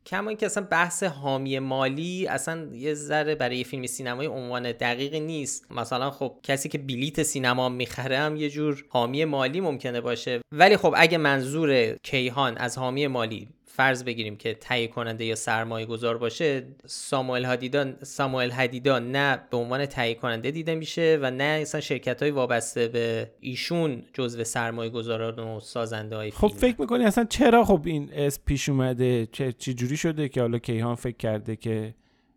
کما اینکه اصلا بحث حامی مالی اصلا یه ذره برای یه فیلم سینمایی عنوان دقیقی نیست. مثلا خب کسی که بلیت سینما می‌خره هم یه جور حامی مالی ممکنه باشه. ولی خب اگه منظور کیهان از حامی مالی فرض بگیریم که تهیه کننده یا سرمایه گذار باشه ساموئل هدیدا ساموئل هدیدا نه به عنوان تهیه کننده دیده میشه و نه اصلا شرکت های وابسته به ایشون جزو سرمایه گذاران و سازنده های خب فکر می‌کنی اصلا چرا خب این اسم پیش اومده؟ چه چی جوری شده که حالا کیهان فکر کرده که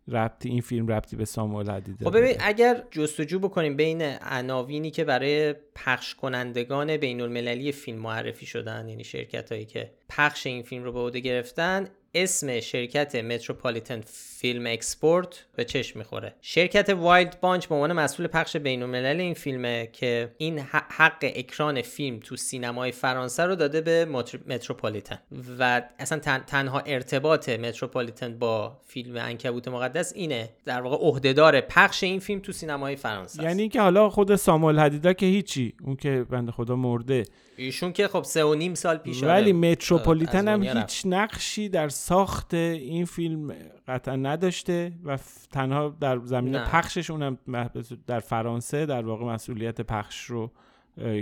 ربطی این فیلم ربطی به ساموئل هدیدا خب ببین اگر جستجو بکنیم بین عناوینی که برای پخش کنندگان بین المللی فیلم معرفی شدن یعنی شرکت هایی که پخش این فیلم رو به عهده گرفتن اسم شرکت Metropolitan Filmexport به چشم می‌خوره. شرکت Wild Bunch به عنوان مسئول پخش بین الملل این فیلمه که این حق اکران فیلم تو سینمای فرانسه رو داده به متروپولیتن و اصلا تنها ارتباط متروپولیتن با فیلم انکبوت مقدس اینه در واقع عهدهدار پخش این فیلم تو سینمای فرانسه یعنی که حالا خود ساموئل هدیدا که هیچی اون که بنده خدا مرده. ایشون که خب سه و نیم سال پیش ولی متروپولیتن هم هیچ نقشی در ساخت این فیلم قطعا نداشته و تنها در زمین پخشش اونم در فرانسه در واقع مسئولیت پخش رو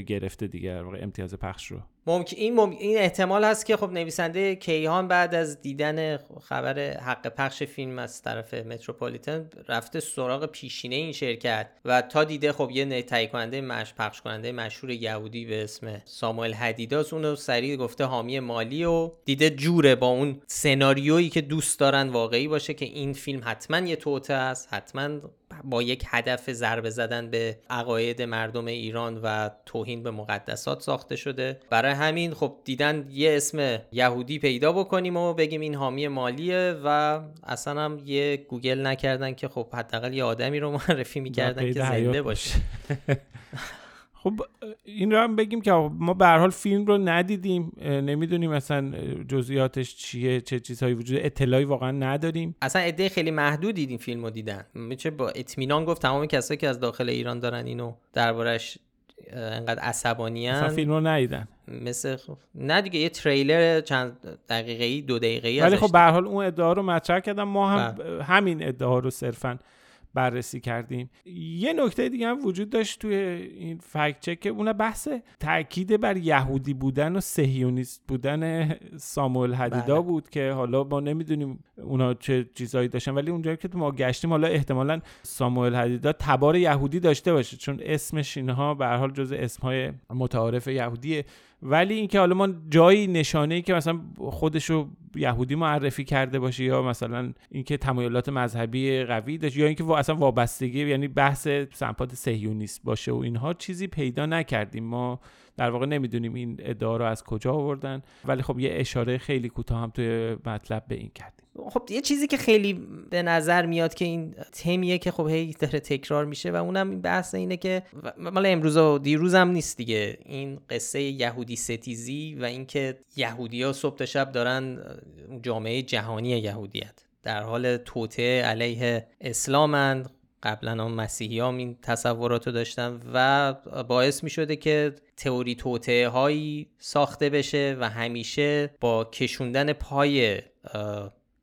گرفته دیگه در واقع امتیاز پخش رو. ممکن این, این احتمال هست که خب نویسنده کیهان بعد از دیدن خبر حق پخش فیلم از طرف متروپولیتن رفته سراغ پیشینه این شرکت و تا دیده خب یه تهیه کننده مش پخش کننده مشهور یهودی به اسم ساموئل هدیداس اونو سریع گفته حامی مالی و دیده جوره با اون سناریویی که دوست دارن واقعی باشه که این فیلم حتما یه توته است حتما با یک هدف ضربه زدن به عقاید مردم ایران و توهین به مقدسات ساخته شده. برای همین خب دیدن یه اسم یهودی پیدا بکنیم و بگیم این حامی مالیه و اصلا هم یه گوگل نکردن که خب حداقل یه آدمی رو معرفی می‌کردن که زنده باشه. خب این رو هم بگیم که ما به حال فیلم رو ندیدیم. نمی‌دونیم مثلا جزئیاتش چیه چه چیزهایی وجود اطلاعی واقعا نداریم. اصلا عده خیلی محدودی این فیلم رو دیدن. میشه با اطمینان گفت تمام کسایی که از داخل ایران دارن اینو دربارش انقدر عصبانی اصلا فیلم رو ندیدن. مثل خب نه دیگه یه تریلر چند دقیقه ای دو دقیقه ای ولی خب به حال اون ادعا رو مطرح کردم ما هم بله. همین ادعا رو صرفا بررسی کردیم یه نکته دیگه هم وجود داشت توی این فکت چک که اون بحث تاکید بر یهودی بودن و سهیونیست بودن ساموئل هدیدا بله. بود که حالا ما نمی‌دونیم اونا چه چیزایی داشتن ولی اونجایی که ما گشتیم حالا احتمالا ساموئل هدیدا تبار یهودی داشته باشه چون اسمش اینها به هر حال جز اسمهای متعارف یهودیه ولی اینکه حالا ما جایی نشانه ای که مثلا خودشو یهودی معرفی کرده باشه یا مثلا اینکه تمایلات مذهبی قوی داشت یا اینکه اصلا وابستگی یعنی بحث سمپات سهیونیست باشه و اینها چیزی پیدا نکردیم. ما در واقع نمی‌دونیم این ادعا رو از کجا آوردن ولی خب یه اشاره خیلی کوتاه هم توی مطلب به این کردیم. خب یه چیزی که خیلی به نظر میاد که این تمیه که خب هی داره تکرار میشه و اونم بحث اینه که مال امروز و دیروز هم نیست دیگه. این قصه یهودی ستیزی و اینکه یهودی ها صبح تا شب دارن جامعه جهانی یهودیت در حال توطعه علیه اسلامند قبلا هم مسیحی این تصورات رو داشتن و باعث می شده که تئوری توطعه هایی ساخته بشه و همیشه با کشوندن پای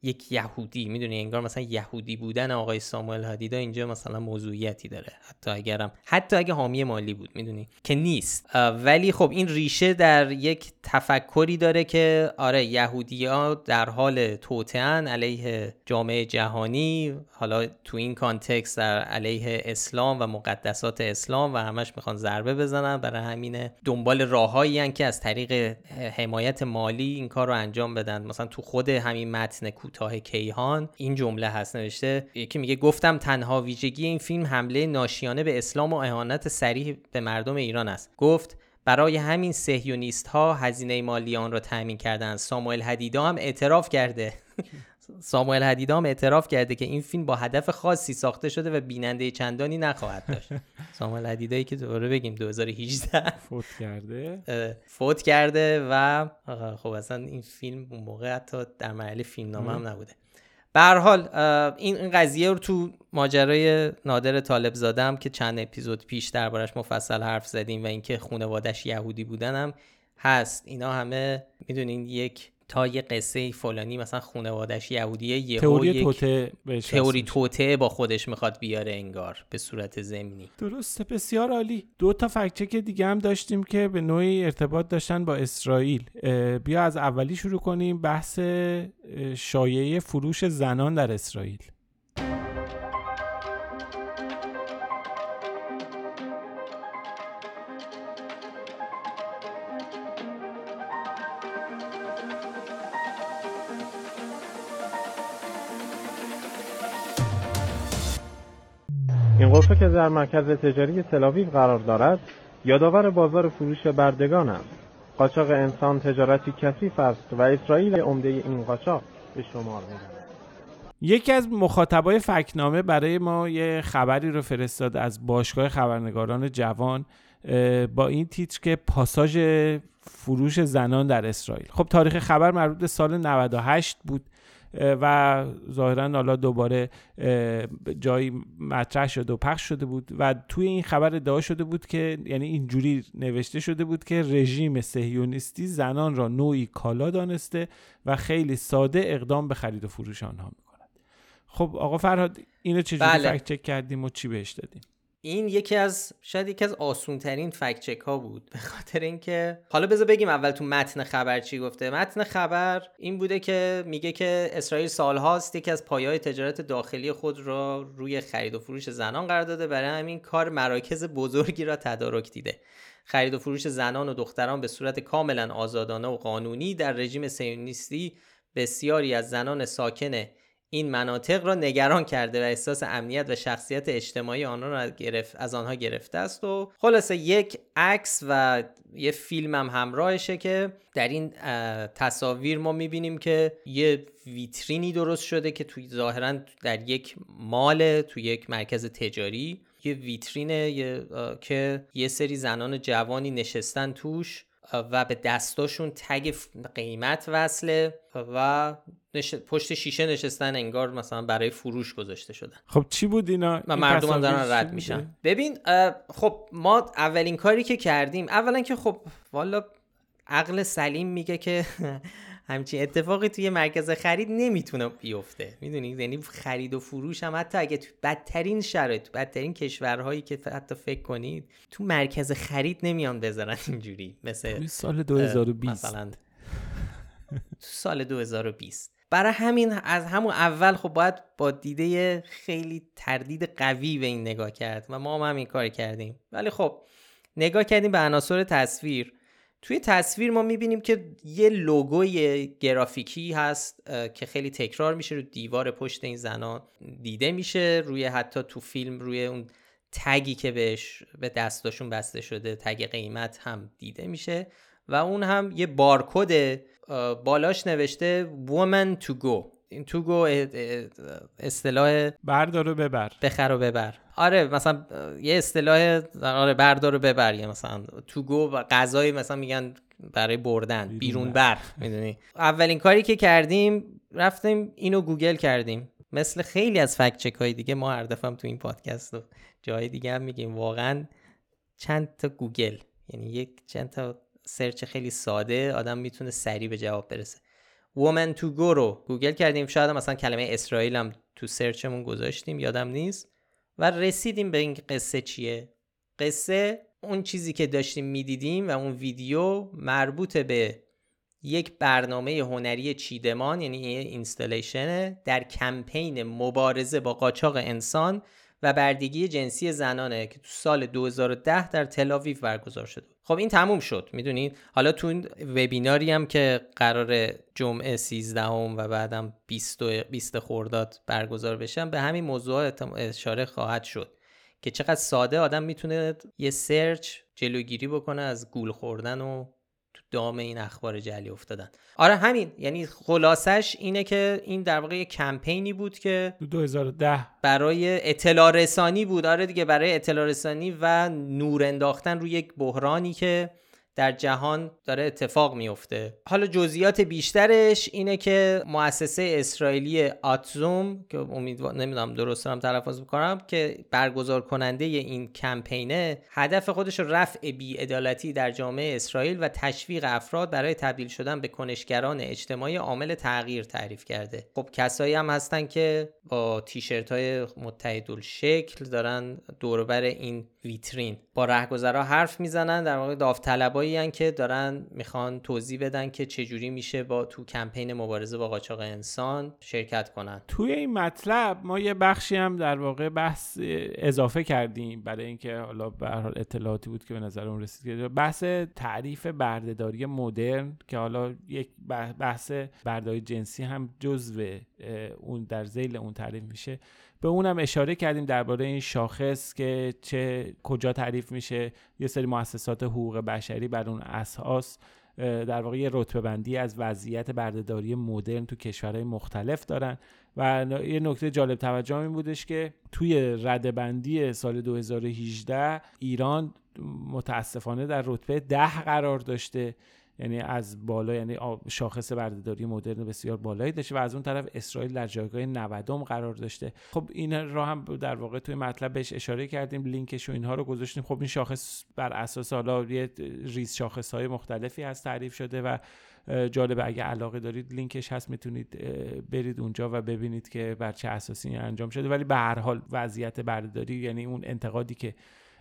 یک یهودی می‌دونی انگار مثلا یهودی بودن آقای ساموئل هدیدا اینجا مثلا موضوعیتی داره. حتی اگرم حتی اگه حامی مالی بود می‌دونی که نیست. ولی خب این ریشه در یک تفکری داره که آره یهودی ها در حال توتن علیه جامعه جهانی حالا تو این کانتکست در علیه اسلام و مقدسات اسلام و همش می‌خوان ضربه بزنن برای همینه. دنبال راههایی که از طریق حمایت مالی این کار رو انجام بدن. مثلا تو خود همین متن کوتاه کیهان. این جمله هست نوشته یکی میگه گفتم تنها ویژگی این فیلم حمله ناشیانه به اسلام و اهانت سریح به مردم ایران است. گفت برای همین سهیونیست ها هزینه مالی آن را تأمین کردند. ساموئل هدیدا هم اعتراف کرده. ساموئل هدیدا هم اعتراف کرده که این فیلم با هدف خاصی ساخته شده و بیننده چندانی نخواهد داشت. ساموئل هدیدایی که دوباره بگیم 2018 فوت کرده. فوت کرده و خب اصلا این فیلم اون موقع حتی در مرحله فیلمنامه هم نبوده. به حال این قضیه رو تو ماجرای نادر طالب زادم که چند اپیزود پیش دربارش مفصل حرف زدیم و اینکه خانوادش یهودی بودنم هست. اینا همه می‌دونین یک تا یه قصه فلانی مثلا خانوادش یهودیه یه تئوری توته تئوری توته با خودش می‌خواد بیاره انگار به صورت زمینی. درسته بسیار عالی. دو تا فکچک دیگه هم داشتیم که به نوعی ارتباط داشتن با اسرائیل. بیا از اولی شروع کنیم. بحث شایعه فروش زنان در اسرائیل. در مرکز تجاری تلاویو قرار دارد یادآور بازار فروش بردگان است. قاچاق انسان تجارتی کثیف است و اسرائیل عمده این قاچاق به شمار می‌رود. یکی از مخاطبای فکنامه برای ما یه خبری رو فرستاد از باشگاه خبرنگاران جوان با این تیتر که پاساژ فروش زنان در اسرائیل. خب تاریخ خبر مربوط به سال 98 بود. و ظاهرا حالا دوباره جایی مطرح شده و پخش شده بود و توی این خبر ادعا شده بود که یعنی اینجوری نوشته شده بود که رژیم سهیونیستی زنان را نوعی کالا دانسته و خیلی ساده اقدام به خرید و فروش آنها می‌کند خب آقا فرهاد اینو چجوری بله. فکت چک کردیم و چی بهش دادیم این یکی از شاید یکی از آسون ترین فکت ها بود. به خاطر اینکه حالا بذار بگیم اول تو متن خبر چی گفته. متن خبر این بوده که میگه که اسرائیل سالهاست یکی از پایه‌های تجارت داخلی خود را روی خرید و فروش زنان قرار داده. برای همین کار مراکز بزرگی را تدارک دیده. خرید و فروش زنان و دختران به صورت کاملا آزادانه و قانونی در رژیم سیونیستی بسیاری از زنان ساکن این مناطق را نگران کرده و احساس امنیت و شخصیت اجتماعی آنها را گرفت از آنها گرفته است و خلاصه یک عکس و یه فیلم هم همراهشه که در این تصاویر ما می‌بینیم که یه ویترینی درست شده که توی ظاهرا در یک مال توی یک مرکز تجاری. یه ویترینه که یه سری زنان جوانی نشستن توش. و به دستاشون تگ قیمت وصله و پشت شیشه نشستن انگار مثلا برای فروش گذاشته شدن. خب چی بود اینا؟ و مردم هم دارن رد میشن. ببین خب ما اولین کاری که کردیم اولا که خب والا عقل سلیم میگه که همچین اتفاقی توی مرکز خرید نمی‌تونه بیفته. می‌دونی؟ یعنی خرید و فروش هم حتی اگه تو بدترین شرایط بدترین کشورهایی که حتی فکر کنید تو مرکز خرید نمیان بذارن اینجوری. مثل سال 2020 مثلا. تو سال 2020 برای همین از همون اول خب باید با دیده خیلی تردید قوی به این نگاه کرد و ما هم همین کار کردیم. ولی خب نگاه کردیم به عناصر تصویر. توی تصویر ما می‌بینیم که یه لوگوی گرافیکی هست که خیلی تکرار میشه رو دیوار پشت این زنان. دیده میشه روی حتی تو فیلم روی اون تگی که بهش به دستاشون بسته شده تگ قیمت هم دیده میشه. و اون هم یه بارکد بالاش نوشته woman to go این تو گو اصطلاح بردارو ببر. بخر و ببر. آره مثلا یه اصطلاح آره بردارو ببر یه مثلا تو گو و غذای مثلا میگن برای بردن بیرون بر. می‌دونی؟ اولین کاری که کردیم رفتیم اینو گوگل کردیم. مثل خیلی از فکت چک های دیگه ما هر دفعه تو این پادکست و جای دیگه هم میگیم. واقعا چند تا گوگل یعنی یک چند تا سرچ خیلی ساده آدم می‌تونه سریع به جواب برسه. Woman to go رو گوگل کردیم. شاید مثلا کلمه اسرائیل هم تو سرچمون گذاشتیم یادم نیست. و رسیدیم به این قصه چیه؟ قصه اون چیزی که داشتیم می‌دیدیم و اون ویدیو مربوط به یک برنامه هنری چیدمان یعنی installation ه در کمپین مبارزه با قاچاق انسان و بردگی جنسی زنانه که تو سال 2010 در تلاویو برگزار شده خب این تموم شد می‌دونید؟ حالا تو این وبیناری هم که قرار جمعه 13 هم و بعدم 20 20 خرداد برگزار بشن به همین موضوع اشاره خواهد شد که چقدر ساده آدم می‌تونه یه سرچ جلوگیری بکنه از گول خوردن و دام این اخبار جلی افتادن. آره همین یعنی خلاصش اینه که این در واقع یه کمپینی بود که 2010 برای اطلاع رسانی بود. آره دیگه برای اطلاع رسانی و نور انداختن روی یک بحرانی که در جهان داره اتفاق میفته حالا جزئیات بیشترش اینه که مؤسسه اسرائیلی آتزوم که امیدوار نمی‌دونم درست دارم تلفظ می‌کنم که برگزار کننده این کمپینه هدف خودش رفع بیعدالتی در جامعه اسرائیل و تشویق افراد برای تبدیل شدن به کنشگران اجتماعی عامل تغییر تعریف کرده. خب کسایی هم هستن که با تیشرت های شکل دارن دوربر این ویترین. با رهگذرا حرف می‌زنن در واقع داوطلبایی که دارن می‌خوان توضیح بدن که چجوری میشه با تو کمپین مبارزه با قاچاق انسان شرکت کنن. توی این مطلب ما یه بخشی هم در واقع بحث اضافه کردیم برای اینکه حالا به حال اطلاعاتی بود که به نظر اون رسید که بحث تعریف بردهداری مدرن که حالا یک بحث بردهداری جنسی هم جزو اون در زیل اون تعریف میشه. به اونم اشاره کردیم درباره این شاخص که چه کجا تعریف میشه. یه سری مؤسسات حقوق بشری بر اون اساس در واقع یه رتبه بندی از وضعیت بردهداری مدرن تو کشورهای مختلف دارن. و یه نکته جالب توجه این بودش که توی رده بندی سال 2018 ایران متاسفانه در رتبه ده قرار داشته. یعنی از بالا یعنی شاخص بردهداری مدرن بسیار بالایی داشته و از اون طرف اسرائیل در جایگاه 90 قرار داشته. خب این را هم در واقع توی مطلب بهش اشاره کردیم لینکش و اینها رو گذاشتیم. خب این شاخص بر اساس حالا یه ریز شاخص های مختلفی هست تعریف شده و جالبه اگه علاقه دارید لینکش هست می‌تونید برید اونجا و ببینید که بر چه اساسی انجام شده. ولی به هر حال وضعیت بردهداری یعنی اون انتقادی که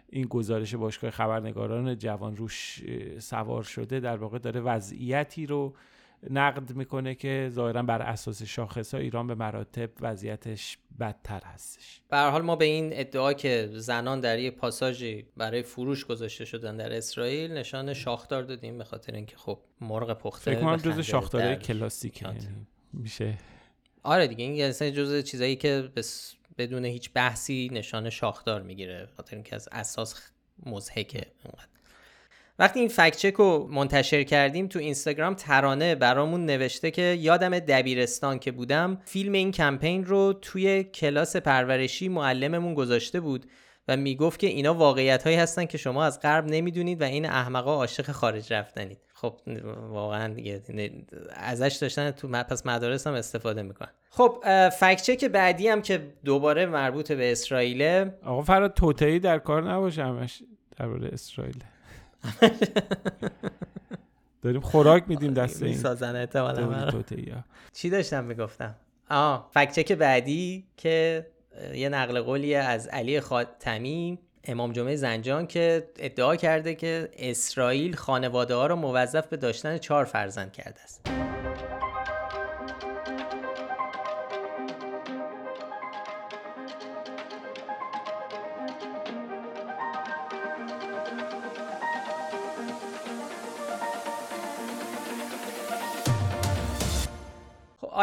این گزارش باشگاه خبرنگاران جوان روش سوار شده در واقع داره وضعیتی رو نقد می‌کنه که ظاهرا بر اساس شاخص ها ایران به مراتب وضعیتش بدتر هستش. به حال ما به این ادعا که زنان در یک پاساژی برای فروش گذاشته شدن در اسرائیل نشان شاخدار دادیم به خاطر اینکه خب مرغ پخته فکر کنم جز شاخدارهای کلاسیکه یعنی میشه. آره دیگه این جز چیزایی که بس بدون هیچ بحثی نشان شاخدار می‌گیره خاطر اینکه از اساس مزهکه وقتی این فکت چک رو منتشر کردیم تو اینستاگرام ترانه برامون نوشته که یادم دبیرستان که بودم فیلم این کمپین رو توی کلاس پرورشی معلممون گذاشته بود و می‌گفت که اینا واقعیت هایی هستن که شما از غرب نمی‌دونید و این احمقا عاشق خارج رفتنید. خب واقعا دیگه ازش داشتن تو پس مدارس هم استفاده می‌کنن. خب فکت چک بعدی هم که دوباره مربوط به اسرائیل آقا فراد توتعی در کار نباشه همش درباره اسرائیل. داریم خوراک میدیم دست این سازن چی داشتم می‌گفتم؟ آه فکت چک بعدی که یه نقل قولی از علی خاتمی. امام جمعه زنجان که ادعا کرده که اسرائیل خانواده ها را موظف به داشتن چهار فرزند کرده است.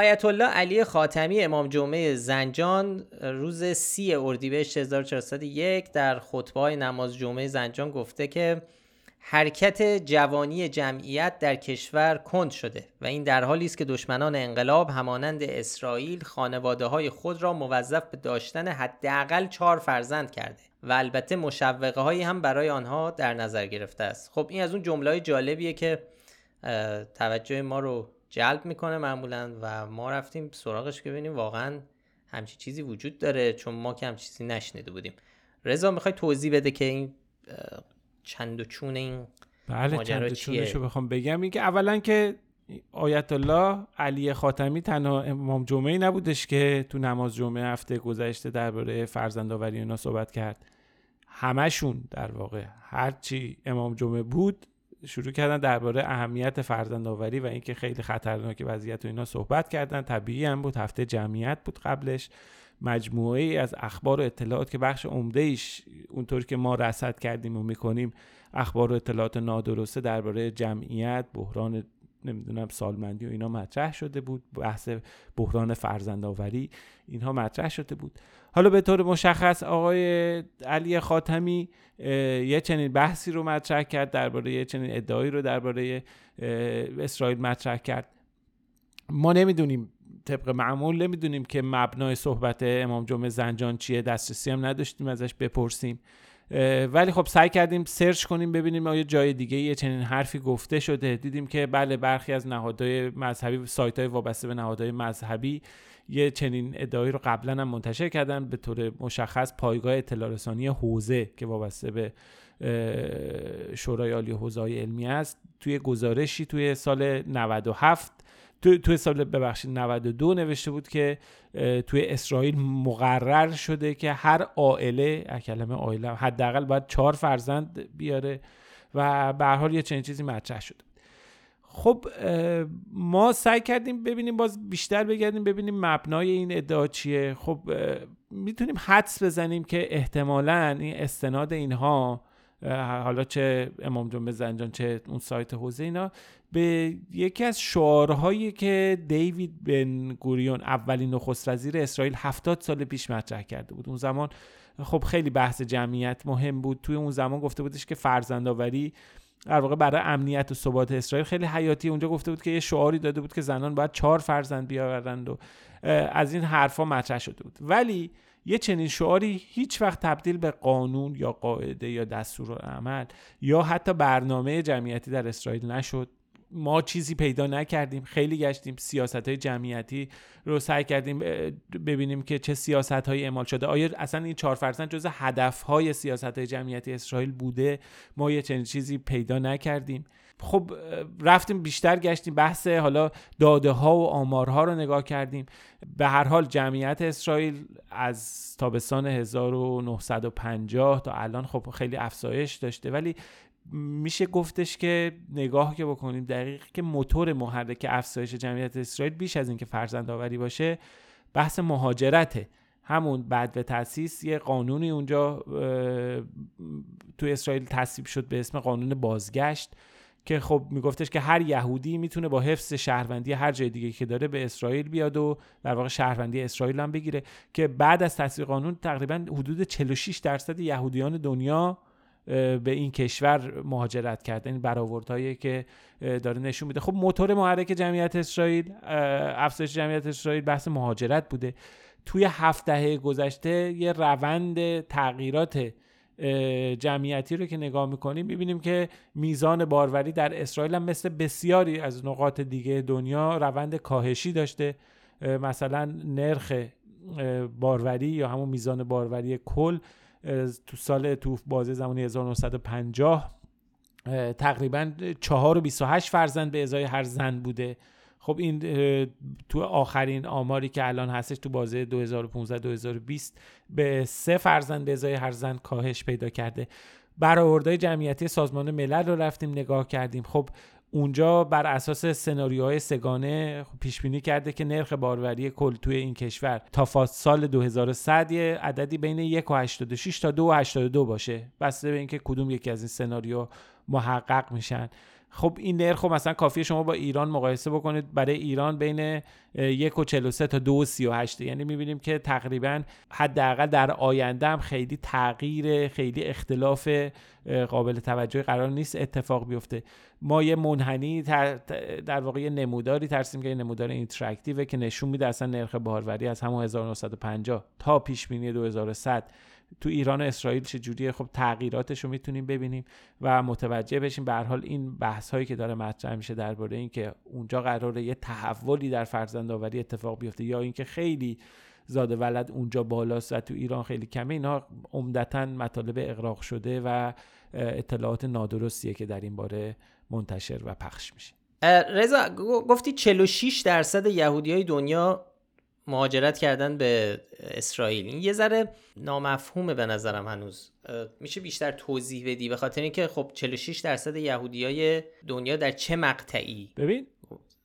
آیت الله علی خاتمی امام جمعه زنجان روز سی اردیبهشت 1401 در خطبه نماز جمعه زنجان گفته که حرکت جوانی جمعیت در کشور کند شده و این در حالی است که دشمنان انقلاب همانند اسرائیل خانواده های خود را موظف به داشتن حداقل چهار فرزند کرده و البته مشوقه هایی هم برای آنها در نظر گرفته است. خب این از اون جمله جالبیه که توجه ما رو جلب می‌کنه معمولا و ما رفتیم سراغش که ببینیم واقعا همچی چیزی وجود داره چون ما که همچی چیزی نشنیده بودیم. رضا می‌خوای توضیح بده که این چند و چون این بله چند چونش رو بخوام بگم. این که اولا که آیت الله علی خاتمی تنها امام جمعه نبودش که تو نماز جمعه هفته گذشته درباره فرزندآوری اینا صحبت کرد. همشون در واقع هرچی امام جمعه بود شروع کردن درباره اهمیت فرزندآوری و اینکه خیلی خطرناک وضعیت و اینا صحبت کردن. طبیعی هم بود هفته جمعیت بود قبلش. مجموعه ای از اخبار و اطلاعات که بخش عمده ایش اونطور که ما رصد کردیم و می‌کنیم اخبار و اطلاعات نادرسته درباره جمعیت بحران نمی‌دونم سالمندی و اینا مطرح شده بود بحث بحران فرزندآوری اینها مطرح شده بود. حالا به طور مشخص آقای علی خاتمی یه چنین بحثی رو مطرح کرد درباره یه چنین ادعایی رو درباره اسرائیل مطرح کرد. ما نمی‌دونیم طبق معمول نمی‌دونیم که مبنای صحبت امام جمعه زنجان چیه دسترسی هم نداشتیم ازش بپرسیم. ولی خب سعی کردیم سرچ کنیم ببینیم آیا جای دیگه یه چنین حرفی گفته شده. دیدیم که بله برخی از نهادهای مذهبی سایت های وابسته به نهادهای مذهبی یه چنین ادعایی رو قبلا هم منتشر کردن به طور مشخص پایگاه اطلاع رسانی حوزه که وابسته به شورای عالی حوزه علمی است. توی گزارشی توی سال 97 تو توی سال ببخشید 92 نوشته بود که توی اسرائیل مقرر شده که هر عائله کلمه عائله حداقل باید چهار فرزند بیاره و به هر حال یه چنین چیزی مطرح شده. خب ما سعی کردیم ببینیم باز بیشتر بگردیم ببینیم مبنای این ادعا چیه. خب می‌تونیم حدس بزنیم که احتمالا این استناد اینها حالا چه امام جمعه زنجان چه اون سایت حوزه اینا. به یکی از شعارهایی که دیوید بن گوریون اولین نخست وزیر اسرائیل هفتاد سال پیش مطرح کرده بود. اون زمان خب خیلی بحث جمعیت مهم بود. توی اون زمان گفته بودش که فرزندآوری در واقع برای امنیت و ثبات اسرائیل خیلی حیاتی. اونجا گفته بود که یه شعاری داده بود که زنان باید چهار فرزند بیاورند و از این حرفا مطرح شده بود. ولی یه چنین شعاری هیچ وقت تبدیل به قانون یا قاعده یا دستور عمل یا حتی برنامه جمعیتی در اسرائیل نشد. ما چیزی پیدا نکردیم خیلی گشتیم سیاست های جمعیتی رو سعی کردیم ببینیم که چه سیاست های اعمال شده. آیا اصلا این چهار فرزند جز هدف های سیاست های جمعیتی اسرائیل بوده؟ ما یه چنین چیزی پیدا نکردیم. خب رفتیم بیشتر گشتیم بحث حالا داده ها و آمارها رو نگاه کردیم. به هر حال جمعیت اسرائیل از تابستان 1950 تا الان خب خیلی افزایش داشته. ولی میشه گفتش که نگاه که بکنیم دقیق که موتور محرک افزایش جمعیت اسرائیل بیش از اینکه فرزند آوری باشه بحث مهاجرته. همون بعد به تاسیس یه قانونی اونجا تو اسرائیل تصویب شد به اسم قانون بازگشت. که خب میگفتش که هر یهودی می‌تونه با حفظ شهروندی هر جای دیگه که داره به اسرائیل بیاد و در واقع شهروندی اسرائیل هم بگیره که بعد از تصویب قانون تقریبا حدود 46 درصد یهودیان دنیا به این کشور مهاجرت کرد. این برآوردهایی که داره نشون میده. خب موتور محرک جمعیت اسرائیل افزایش جمعیت اسرائیل بحث مهاجرت بوده. توی هفت دهه گذشته یه روند تغییرات جمعیتی رو که نگاه می‌کنیم می‌بینیم که میزان باروری در اسرائیل هم مثل بسیاری از نقاط دیگه دنیا روند کاهشی داشته. مثلا نرخ باروری یا همون میزان باروری کل تو سال تو بازه زمانی 1950 تقریبا 4 و 28 فرزند به ازای هر زن بوده. خب این تو آخرین آماری که الان هستش تو بازه 2015 2020 به سه فرزند به ازای هر زن کاهش پیدا کرده. برآوردهای جمعیتی سازمان ملل رو رفتیم نگاه کردیم. خب اونجا بر اساس سناریوهای سگانه پیش بینی کرده که نرخ باروری کل توی این کشور تا سال 2100 یه عددی بین 1.86 تا 2.82 باشه. بسته به اینکه کدوم یکی از این سناریو محقق میشن. خب این نرخ مثلا کافیه شما با ایران مقایسه بکنید. برای ایران بین یک و تا دو و سی یعنی می‌بینیم که تقریبا حداقل در آینده هم خیلی تغییر خیلی اختلاف قابل توجه قرار نیست اتفاق بیفته. ما یه منحنی در واقع نموداری ترسیم که نمودار اینتراکتیوه که نشون میده اصلا نرخ باروری از همون 1950 تا پیش بینی 2100 تو ایران و اسرائیل چه جوریه خب تغییراتش رو می‌تونیم ببینیم و متوجه بشیم. به حال این بحث هایی که داره مطرح میشه درباره اینکه اونجا قراره یه تحولی در فرزندآوری اتفاق بیفته یا اینکه خیلی زاده ولد اونجا بالاست و تو ایران خیلی کمه اینا عمدتا مطالب اقراق شده و اطلاعات نادرستیه که در این باره منتشر و پخش میشه. رضا گفتی 46 درصد یهودی های دنیا مهاجرت کردن به اسرائیل. این یه ذره نامفهومه به نظرم هنوز. میشه بیشتر توضیح بدی؟ به خاطر اینکه خب 46 درصد یهودیای دنیا در چه مقطعی ببین.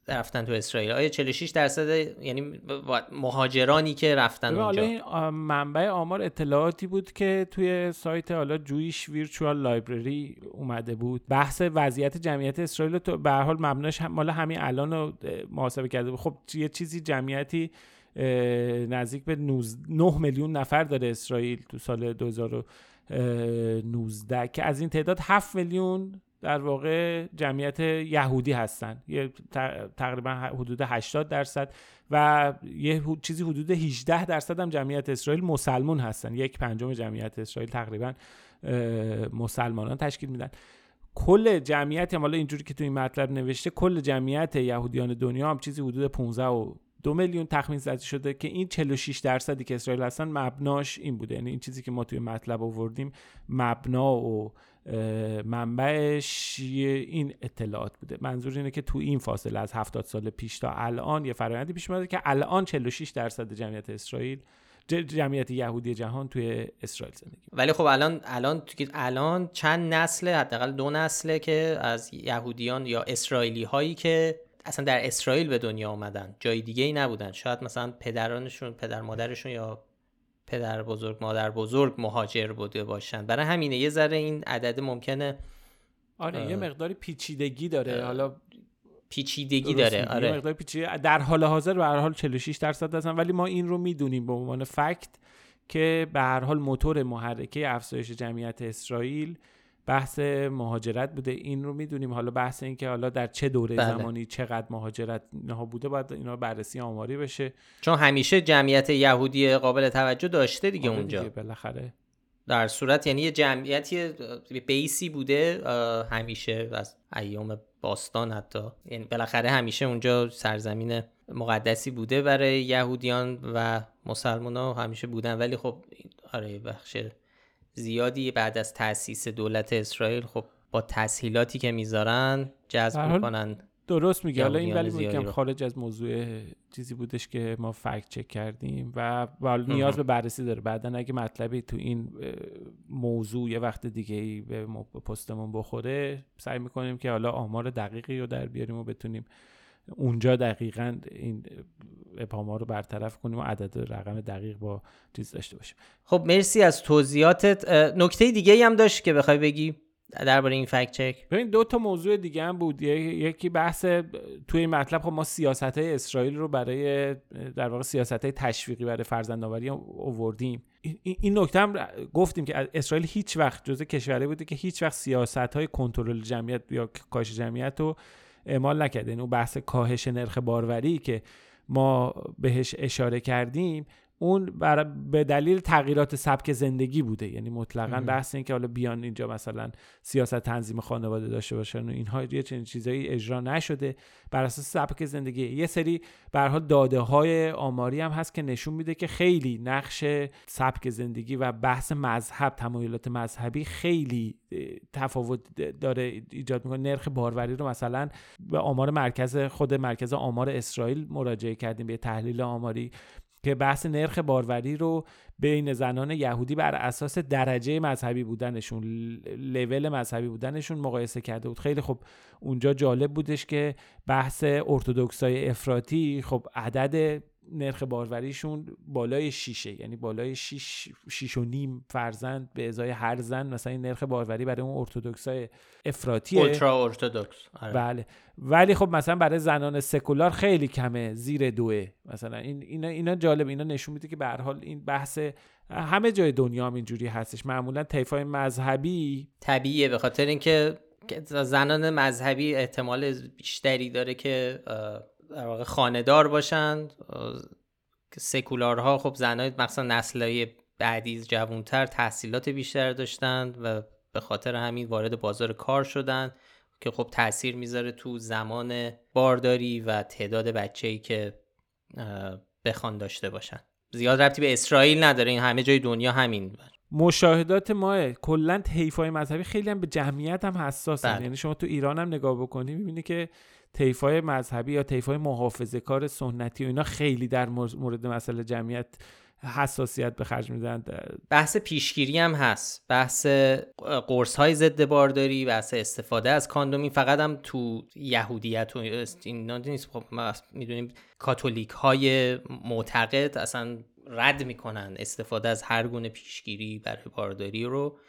رفتن تو اسرائیل؟ آیا 46 درصد یعنی مهاجرانی که رفتن اونجا؟ این منبع آمار اطلاعاتی بود که توی سایت حالا جویش ویرچوال لایبرری اومده بود. بحث وضعیت جمعیت اسرائیل تو به حال مبناش مال همین الان رو محاسبه کرده بود. خب یه چیزی جمعیتی نزدیک به 9 میلیون نفر داره اسرائیل تو سال 2019 که از این تعداد 7 میلیون در واقع جمعیت یهودی هستن. یه تقریبا حدود 80 درصد و یه چیزی حدود 18 درصد هم جمعیت اسرائیل مسلمون هستن. یک پنجم جمعیت اسرائیل تقریبا مسلمانان تشکیل میدن. کل جمعیت هم حالا اینجوری که تو این مطلب نوشته کل جمعیت یهودیان دنیا هم چیزی حدود 15 و دو میلیون تخمین زده شده که این 46 درصدی که اسرائیل هستن مبناش این بوده. یعنی این چیزی که ما توی مطلب آوردیم مبنا و منبعش این اطلاعات بوده. منظور اینه که تو این فاصله از 70 سال پیش تا الان یه فرآیندی پیش اومده که الان 46 درصد جمعیت اسرائیل جمعیت یهودی جهان توی اسرائیل زندگی ولی خب الان الان الان چند نسل حداقل دو نسله که از یهودیان یا اسرائیلی هایی که اصلا در اسرائیل به دنیا آمدن جای دیگه ای نبودن. شاید مثلا پدرانشون پدر مادرشون یا پدر بزرگ مادر بزرگ مهاجر بوده باشن. برای همینه. یه ذره این عدد ممکنه آره یه مقداری پیچیدگی داره. حالا پیچیدگی داره. آره. مقدار پیچیدگی. در حال حاضر به هر حال 46 درصد هستن. ولی ما این رو می‌دونیم به عنوان فکت که به هر حال موتور محرکه افزایش جمعیت اسرائیل بحث مهاجرت بوده. این رو می‌دونیم. حالا بحث این که حالا در چه دوره بله. زمانی چقدر مهاجرت ها بوده باید اینا بررسی آماری بشه. چون همیشه جمعیت یهودی قابل توجه داشته دیگه آره اونجا. دیگه بالاخره. در صورت یعنی یه جمعیتی بیسی بوده همیشه از ایام باستان حتی. یعنی بالاخره همیشه اونجا سرزمین مقدسی بوده برای یهودیان و مسلمان ها همیشه بودن. ولی خب آره بخش زیادی بعد از تاسیس دولت اسرائیل خب با تسهیلاتی که می‌ذارن جذب می‌کنن درست میگه حالا این ولی میگم خارج از موضوع چیزی بودش که ما فکت چک کردیم و نیاز به بررسی داره. بعدا اگه مطلبی تو این موضوع یه وقت دیگه ای به پستمون بخوره سعی می‌کنیم که حالا آمار دقیقی رو در بیاریم و بتونیم اونجا دقیقا این ابهام رو برطرف کنیم و عدد رقم دقیق با چیز داشته باشیم. خب مرسی از توضیحاتت. نکته دیگه هم داشت که بخوای بگی درباره این فکت چک؟ ببین دو تا موضوع دیگه هم بود. یکی بحث توی این مطلب خب ما سیاست های اسرائیل رو برای در واقع سیاست های تشویقی برای فرزندآوری اووردیم این نکته هم گفتیم که اسرائیل هیچ وقت جزء کشوری بوده که هیچ وقت سیاست های کنترل جمعیت یا کاهش جمعیت رو اعمال نکرده این یعنی بحث کاهش نرخ باروری که ما بهش اشاره کردیم اون بر به دلیل تغییرات سبک زندگی بوده. یعنی مطلقا بحث این که حالا بیان اینجا مثلا سیاست تنظیم خانواده داشته باشن و اینها یه چنین چیزایی اجرا نشده. بر اساس سبک زندگی. یه سری به حال داده های آماری هم هست که نشون میده که خیلی نقش سبک زندگی و بحث مذهب تمایلات مذهبی خیلی تفاوت داره ایجاد می‌کنه. نرخ باروری رو مثلا به آمار مرکز خود مرکز آمار اسرائیل مراجعه کردیم به تحلیل آماری. که بحث نرخ باروری رو بین زنان یهودی بر اساس درجه مذهبی بودنشون لول مذهبی بودنشون مقایسه کرده بود. خیلی خب اونجا جالب بودش که بحث ارتودکسای افراطی خب عدد نرخ باروریشون بالای شیشه یعنی بالای شیش, شیش و نیم فرزند به ازای هر زن مثلا این نرخ باروری برای اون ارتودکسای افراطیه. اولترا ارتودکس آره. بله. ولی خب مثلا برای زنان سکولار خیلی کمه زیر دوه. مثلا این اینا اینا جالب اینا نشون میده که به هر حال این بحث همه جای دنیا هم اینجوری هستش. معمولا طیفای مذهبی طبیعیه به خاطر اینکه زنان مذهبی احتمال بیشتری داره که در واقع خاندار باشند. سکولارها خب زنای مثلا نسلهای بعدی جوانتر تحصیلات بیشتر داشتند و به خاطر همین وارد بازار کار شدن که خب تاثیر می‌ذاره تو زمان بارداری و تعداد بچه‌ای که بخوان داشته باشن. زیاد ربطی به اسرائیل نداره. این همه جای دنیا همین. مشاهدات ما کلا حیفای مذهبی خیلی هم به جمعیت هم حساسن. بله. یعنی شما تو ایران هم نگاه بکنی می‌بینی که طیفای مذهبی یا طیفای محافظه کار سنتی و اینا خیلی در مورد مسئله جمعیت حساسیت به خرج میدن بحث پیشگیری هم هست. بحث قرص های ضد بارداری بحث استفاده از کاندومی. فقط هم تو یهودیت و اینا نیست. خب ما می‌دونیم کاتولیک های معتقد اصلا رد می‌کنن استفاده از هر گونه پیشگیری برای بارداری رو.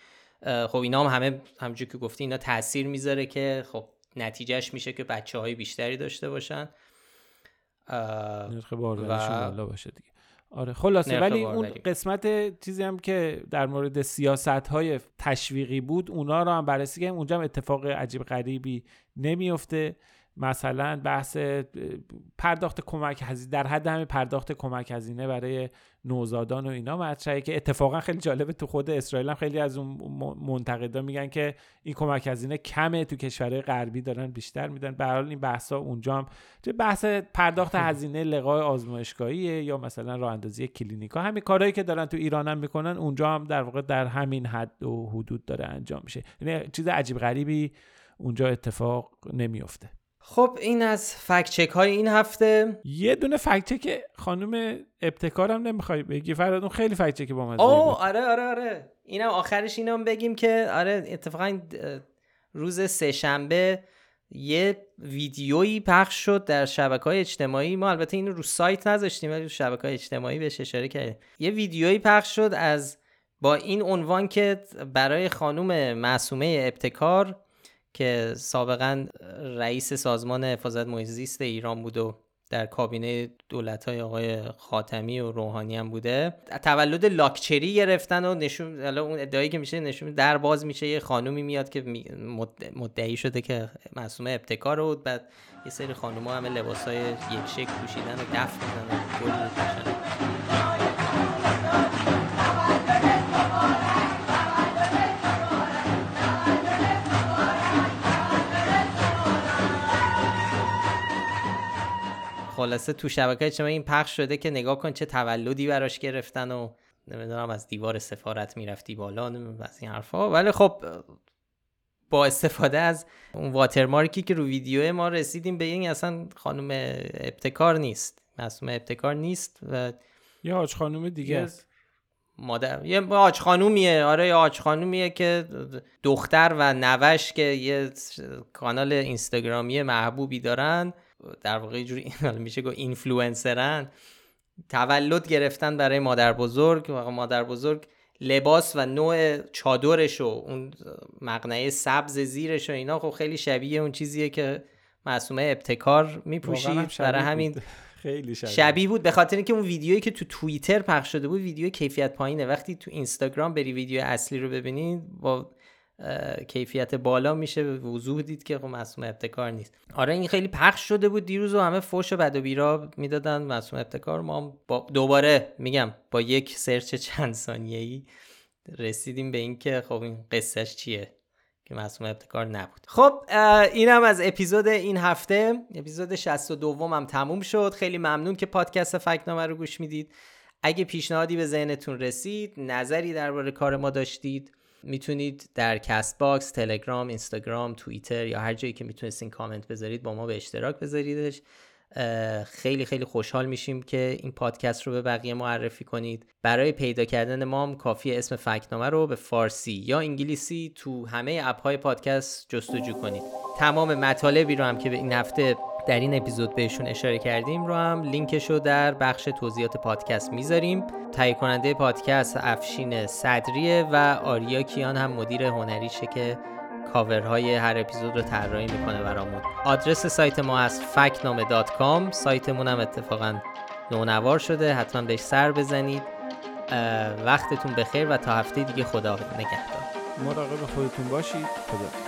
خب اینا هم همه همونجور که گفتی اینا تاثیر می‌ذاره که خب نتیجهش میشه که بچه های بیشتری داشته باشن. نرخ بارداریشون بالا باشه دیگه. آره خلاصه. ولی اون. قسمت چیزی هم که در مورد سیاست های تشویقی بود اونا رو هم بررسی کردیم. اونجا هم اتفاق عجیب غریبی نمیفته مثلا بحث پرداخت کمک هزینه در حد همین پرداخت کمک هزینه برای نوزادان و اینا مطرحه که اتفاقا خیلی جالبه تو خود اسرائیل هم خیلی از اون منتقدا میگن که این کمک هزینه کمه تو کشورهای غربی دارن بیشتر میدن. به حال این بحثا اونجا هم چه بحث پرداخت هزینه لقای آزمایشگاهیه یا مثلا راه اندازی کلینیکا همین کارهایی که دارن تو ایران هم می‌کنن اونجا هم در واقع در همین حد و حدود داره انجام میشه. یعنی چیز عجیب غریبی اونجا اتفاق نمیفته خب این از فکت چک های این هفته. یه دونه فکت چک خانم ابتکارم نمی‌خوای بگی. فراد اون خیلی فکت چک با مزه اوه آره آره آره. اینم آخرش اینم بگیم که آره اتفاقا روز سهشنبه یه ویدیویی پخش شد در شبکه های اجتماعی. ما البته اینو رو سایت نذاشتیم ولی رو شبکه های اجتماعی بهش اشاره کردیم. یه ویدیویی پخش شد از با این عنوان که برای خانوم معصومه ابتکار که سابقا رئیس سازمان حفاظت محیط زیست ایران بود و در کابینه دولت های آقای خاتمی و روحانی هم بوده. تولد لاکچری گرفتن و نشون اون ادعایی که میشه نشون در باز میشه یه خانومی میاد که مدعی شده که معصومه ابتکار بود. بعد یه سری خانوما همه لباس های یک شکل پوشیدن و دف می‌زنن. خلاصه تو شبکه اجتماعی این پخش شده که نگاه کن چه تولدی براش گرفتن و نمی‌دونم از دیوار سفارت می‌رفتی بالا از این حرفا. ولی خب با استفاده از اون watermark ی که رو ویدیو ما رسیدیم به این اصلا خانم ابتکار نیست. معصومه ابتکار نیست و یه حاج خانم دیگه یه است. مادر یه حاج خانومیه. آره یه حاج خانومیه که دختر و نوه‌ش که یه کانال اینستاگرامی محبوبی دارن. در واقع جوری میشه گفت اینفلوئنسرن تولد گرفتن برای مادر بزرگ و مادر بزرگ لباس و نوع چادرش و اون مقنعه سبز زیرش و اینا خب خیلی شبیه اون چیزیه که معصومه ابتکار میپوشید. برای. همین خیلی شبیه, شبیه بود. به خاطر اینکه اون ویدیویی که تو توییتر پخش شده بود ویدیو کیفیت پایینه. وقتی تو اینستاگرام بری ویدیو اصلی رو ببینید با کیفیت بالا میشه. وضوح دید که خب معصوم ابتکار نیست. آره این خیلی پخش شده بود دیروز و همه فوش و بد و بیرا می‌دادن. معصوم ابتکار ما با دوباره میگم با یک سرچ چند ثانیه‌ای رسیدیم به اینکه خب این قصهش چیه که معصومه ابتکار نبود. خب اینم از اپیزود این هفته. اپیزود 62 هم تموم شد. خیلی ممنون که پادکست فکت‌نامه رو گوش می‌دید. اگه پیشنهادی به ذهنتون رسید نظری درباره کار ما داشتید می‌تونید در Castbox، تلگرام، اینستاگرام، توییتر یا هر جایی که می‌تونستین کامنت بذارید با ما به اشتراک بذاریدش. خیلی خیلی خوشحال میشیم که این پادکست رو به بقیه معرفی کنید. برای پیدا کردن ما هم کافی اسم فکت‌نامه رو به فارسی یا انگلیسی تو همه اپ های پادکست جستجو کنید. تمام مطالبی رو هم که به این هفته در این اپیزود بهشون اشاره کردیم رو هم لینکش رو در بخش توضیحات پادکست می‌ذاریم. تهیه کننده پادکست افشین صدریه و آریا کیان هم مدیر هنریشه که کاورهای هر اپیزود رو طراحی می‌کنه برامون. آدرس سایت ما هست فکنامه.com سایتمون هم اتفاقا نونوار شده. حتما بهش سر بزنید. وقتتون بخیر و تا هفته دیگه خدا نگهدار. مراقب خودتون باشید. خدا.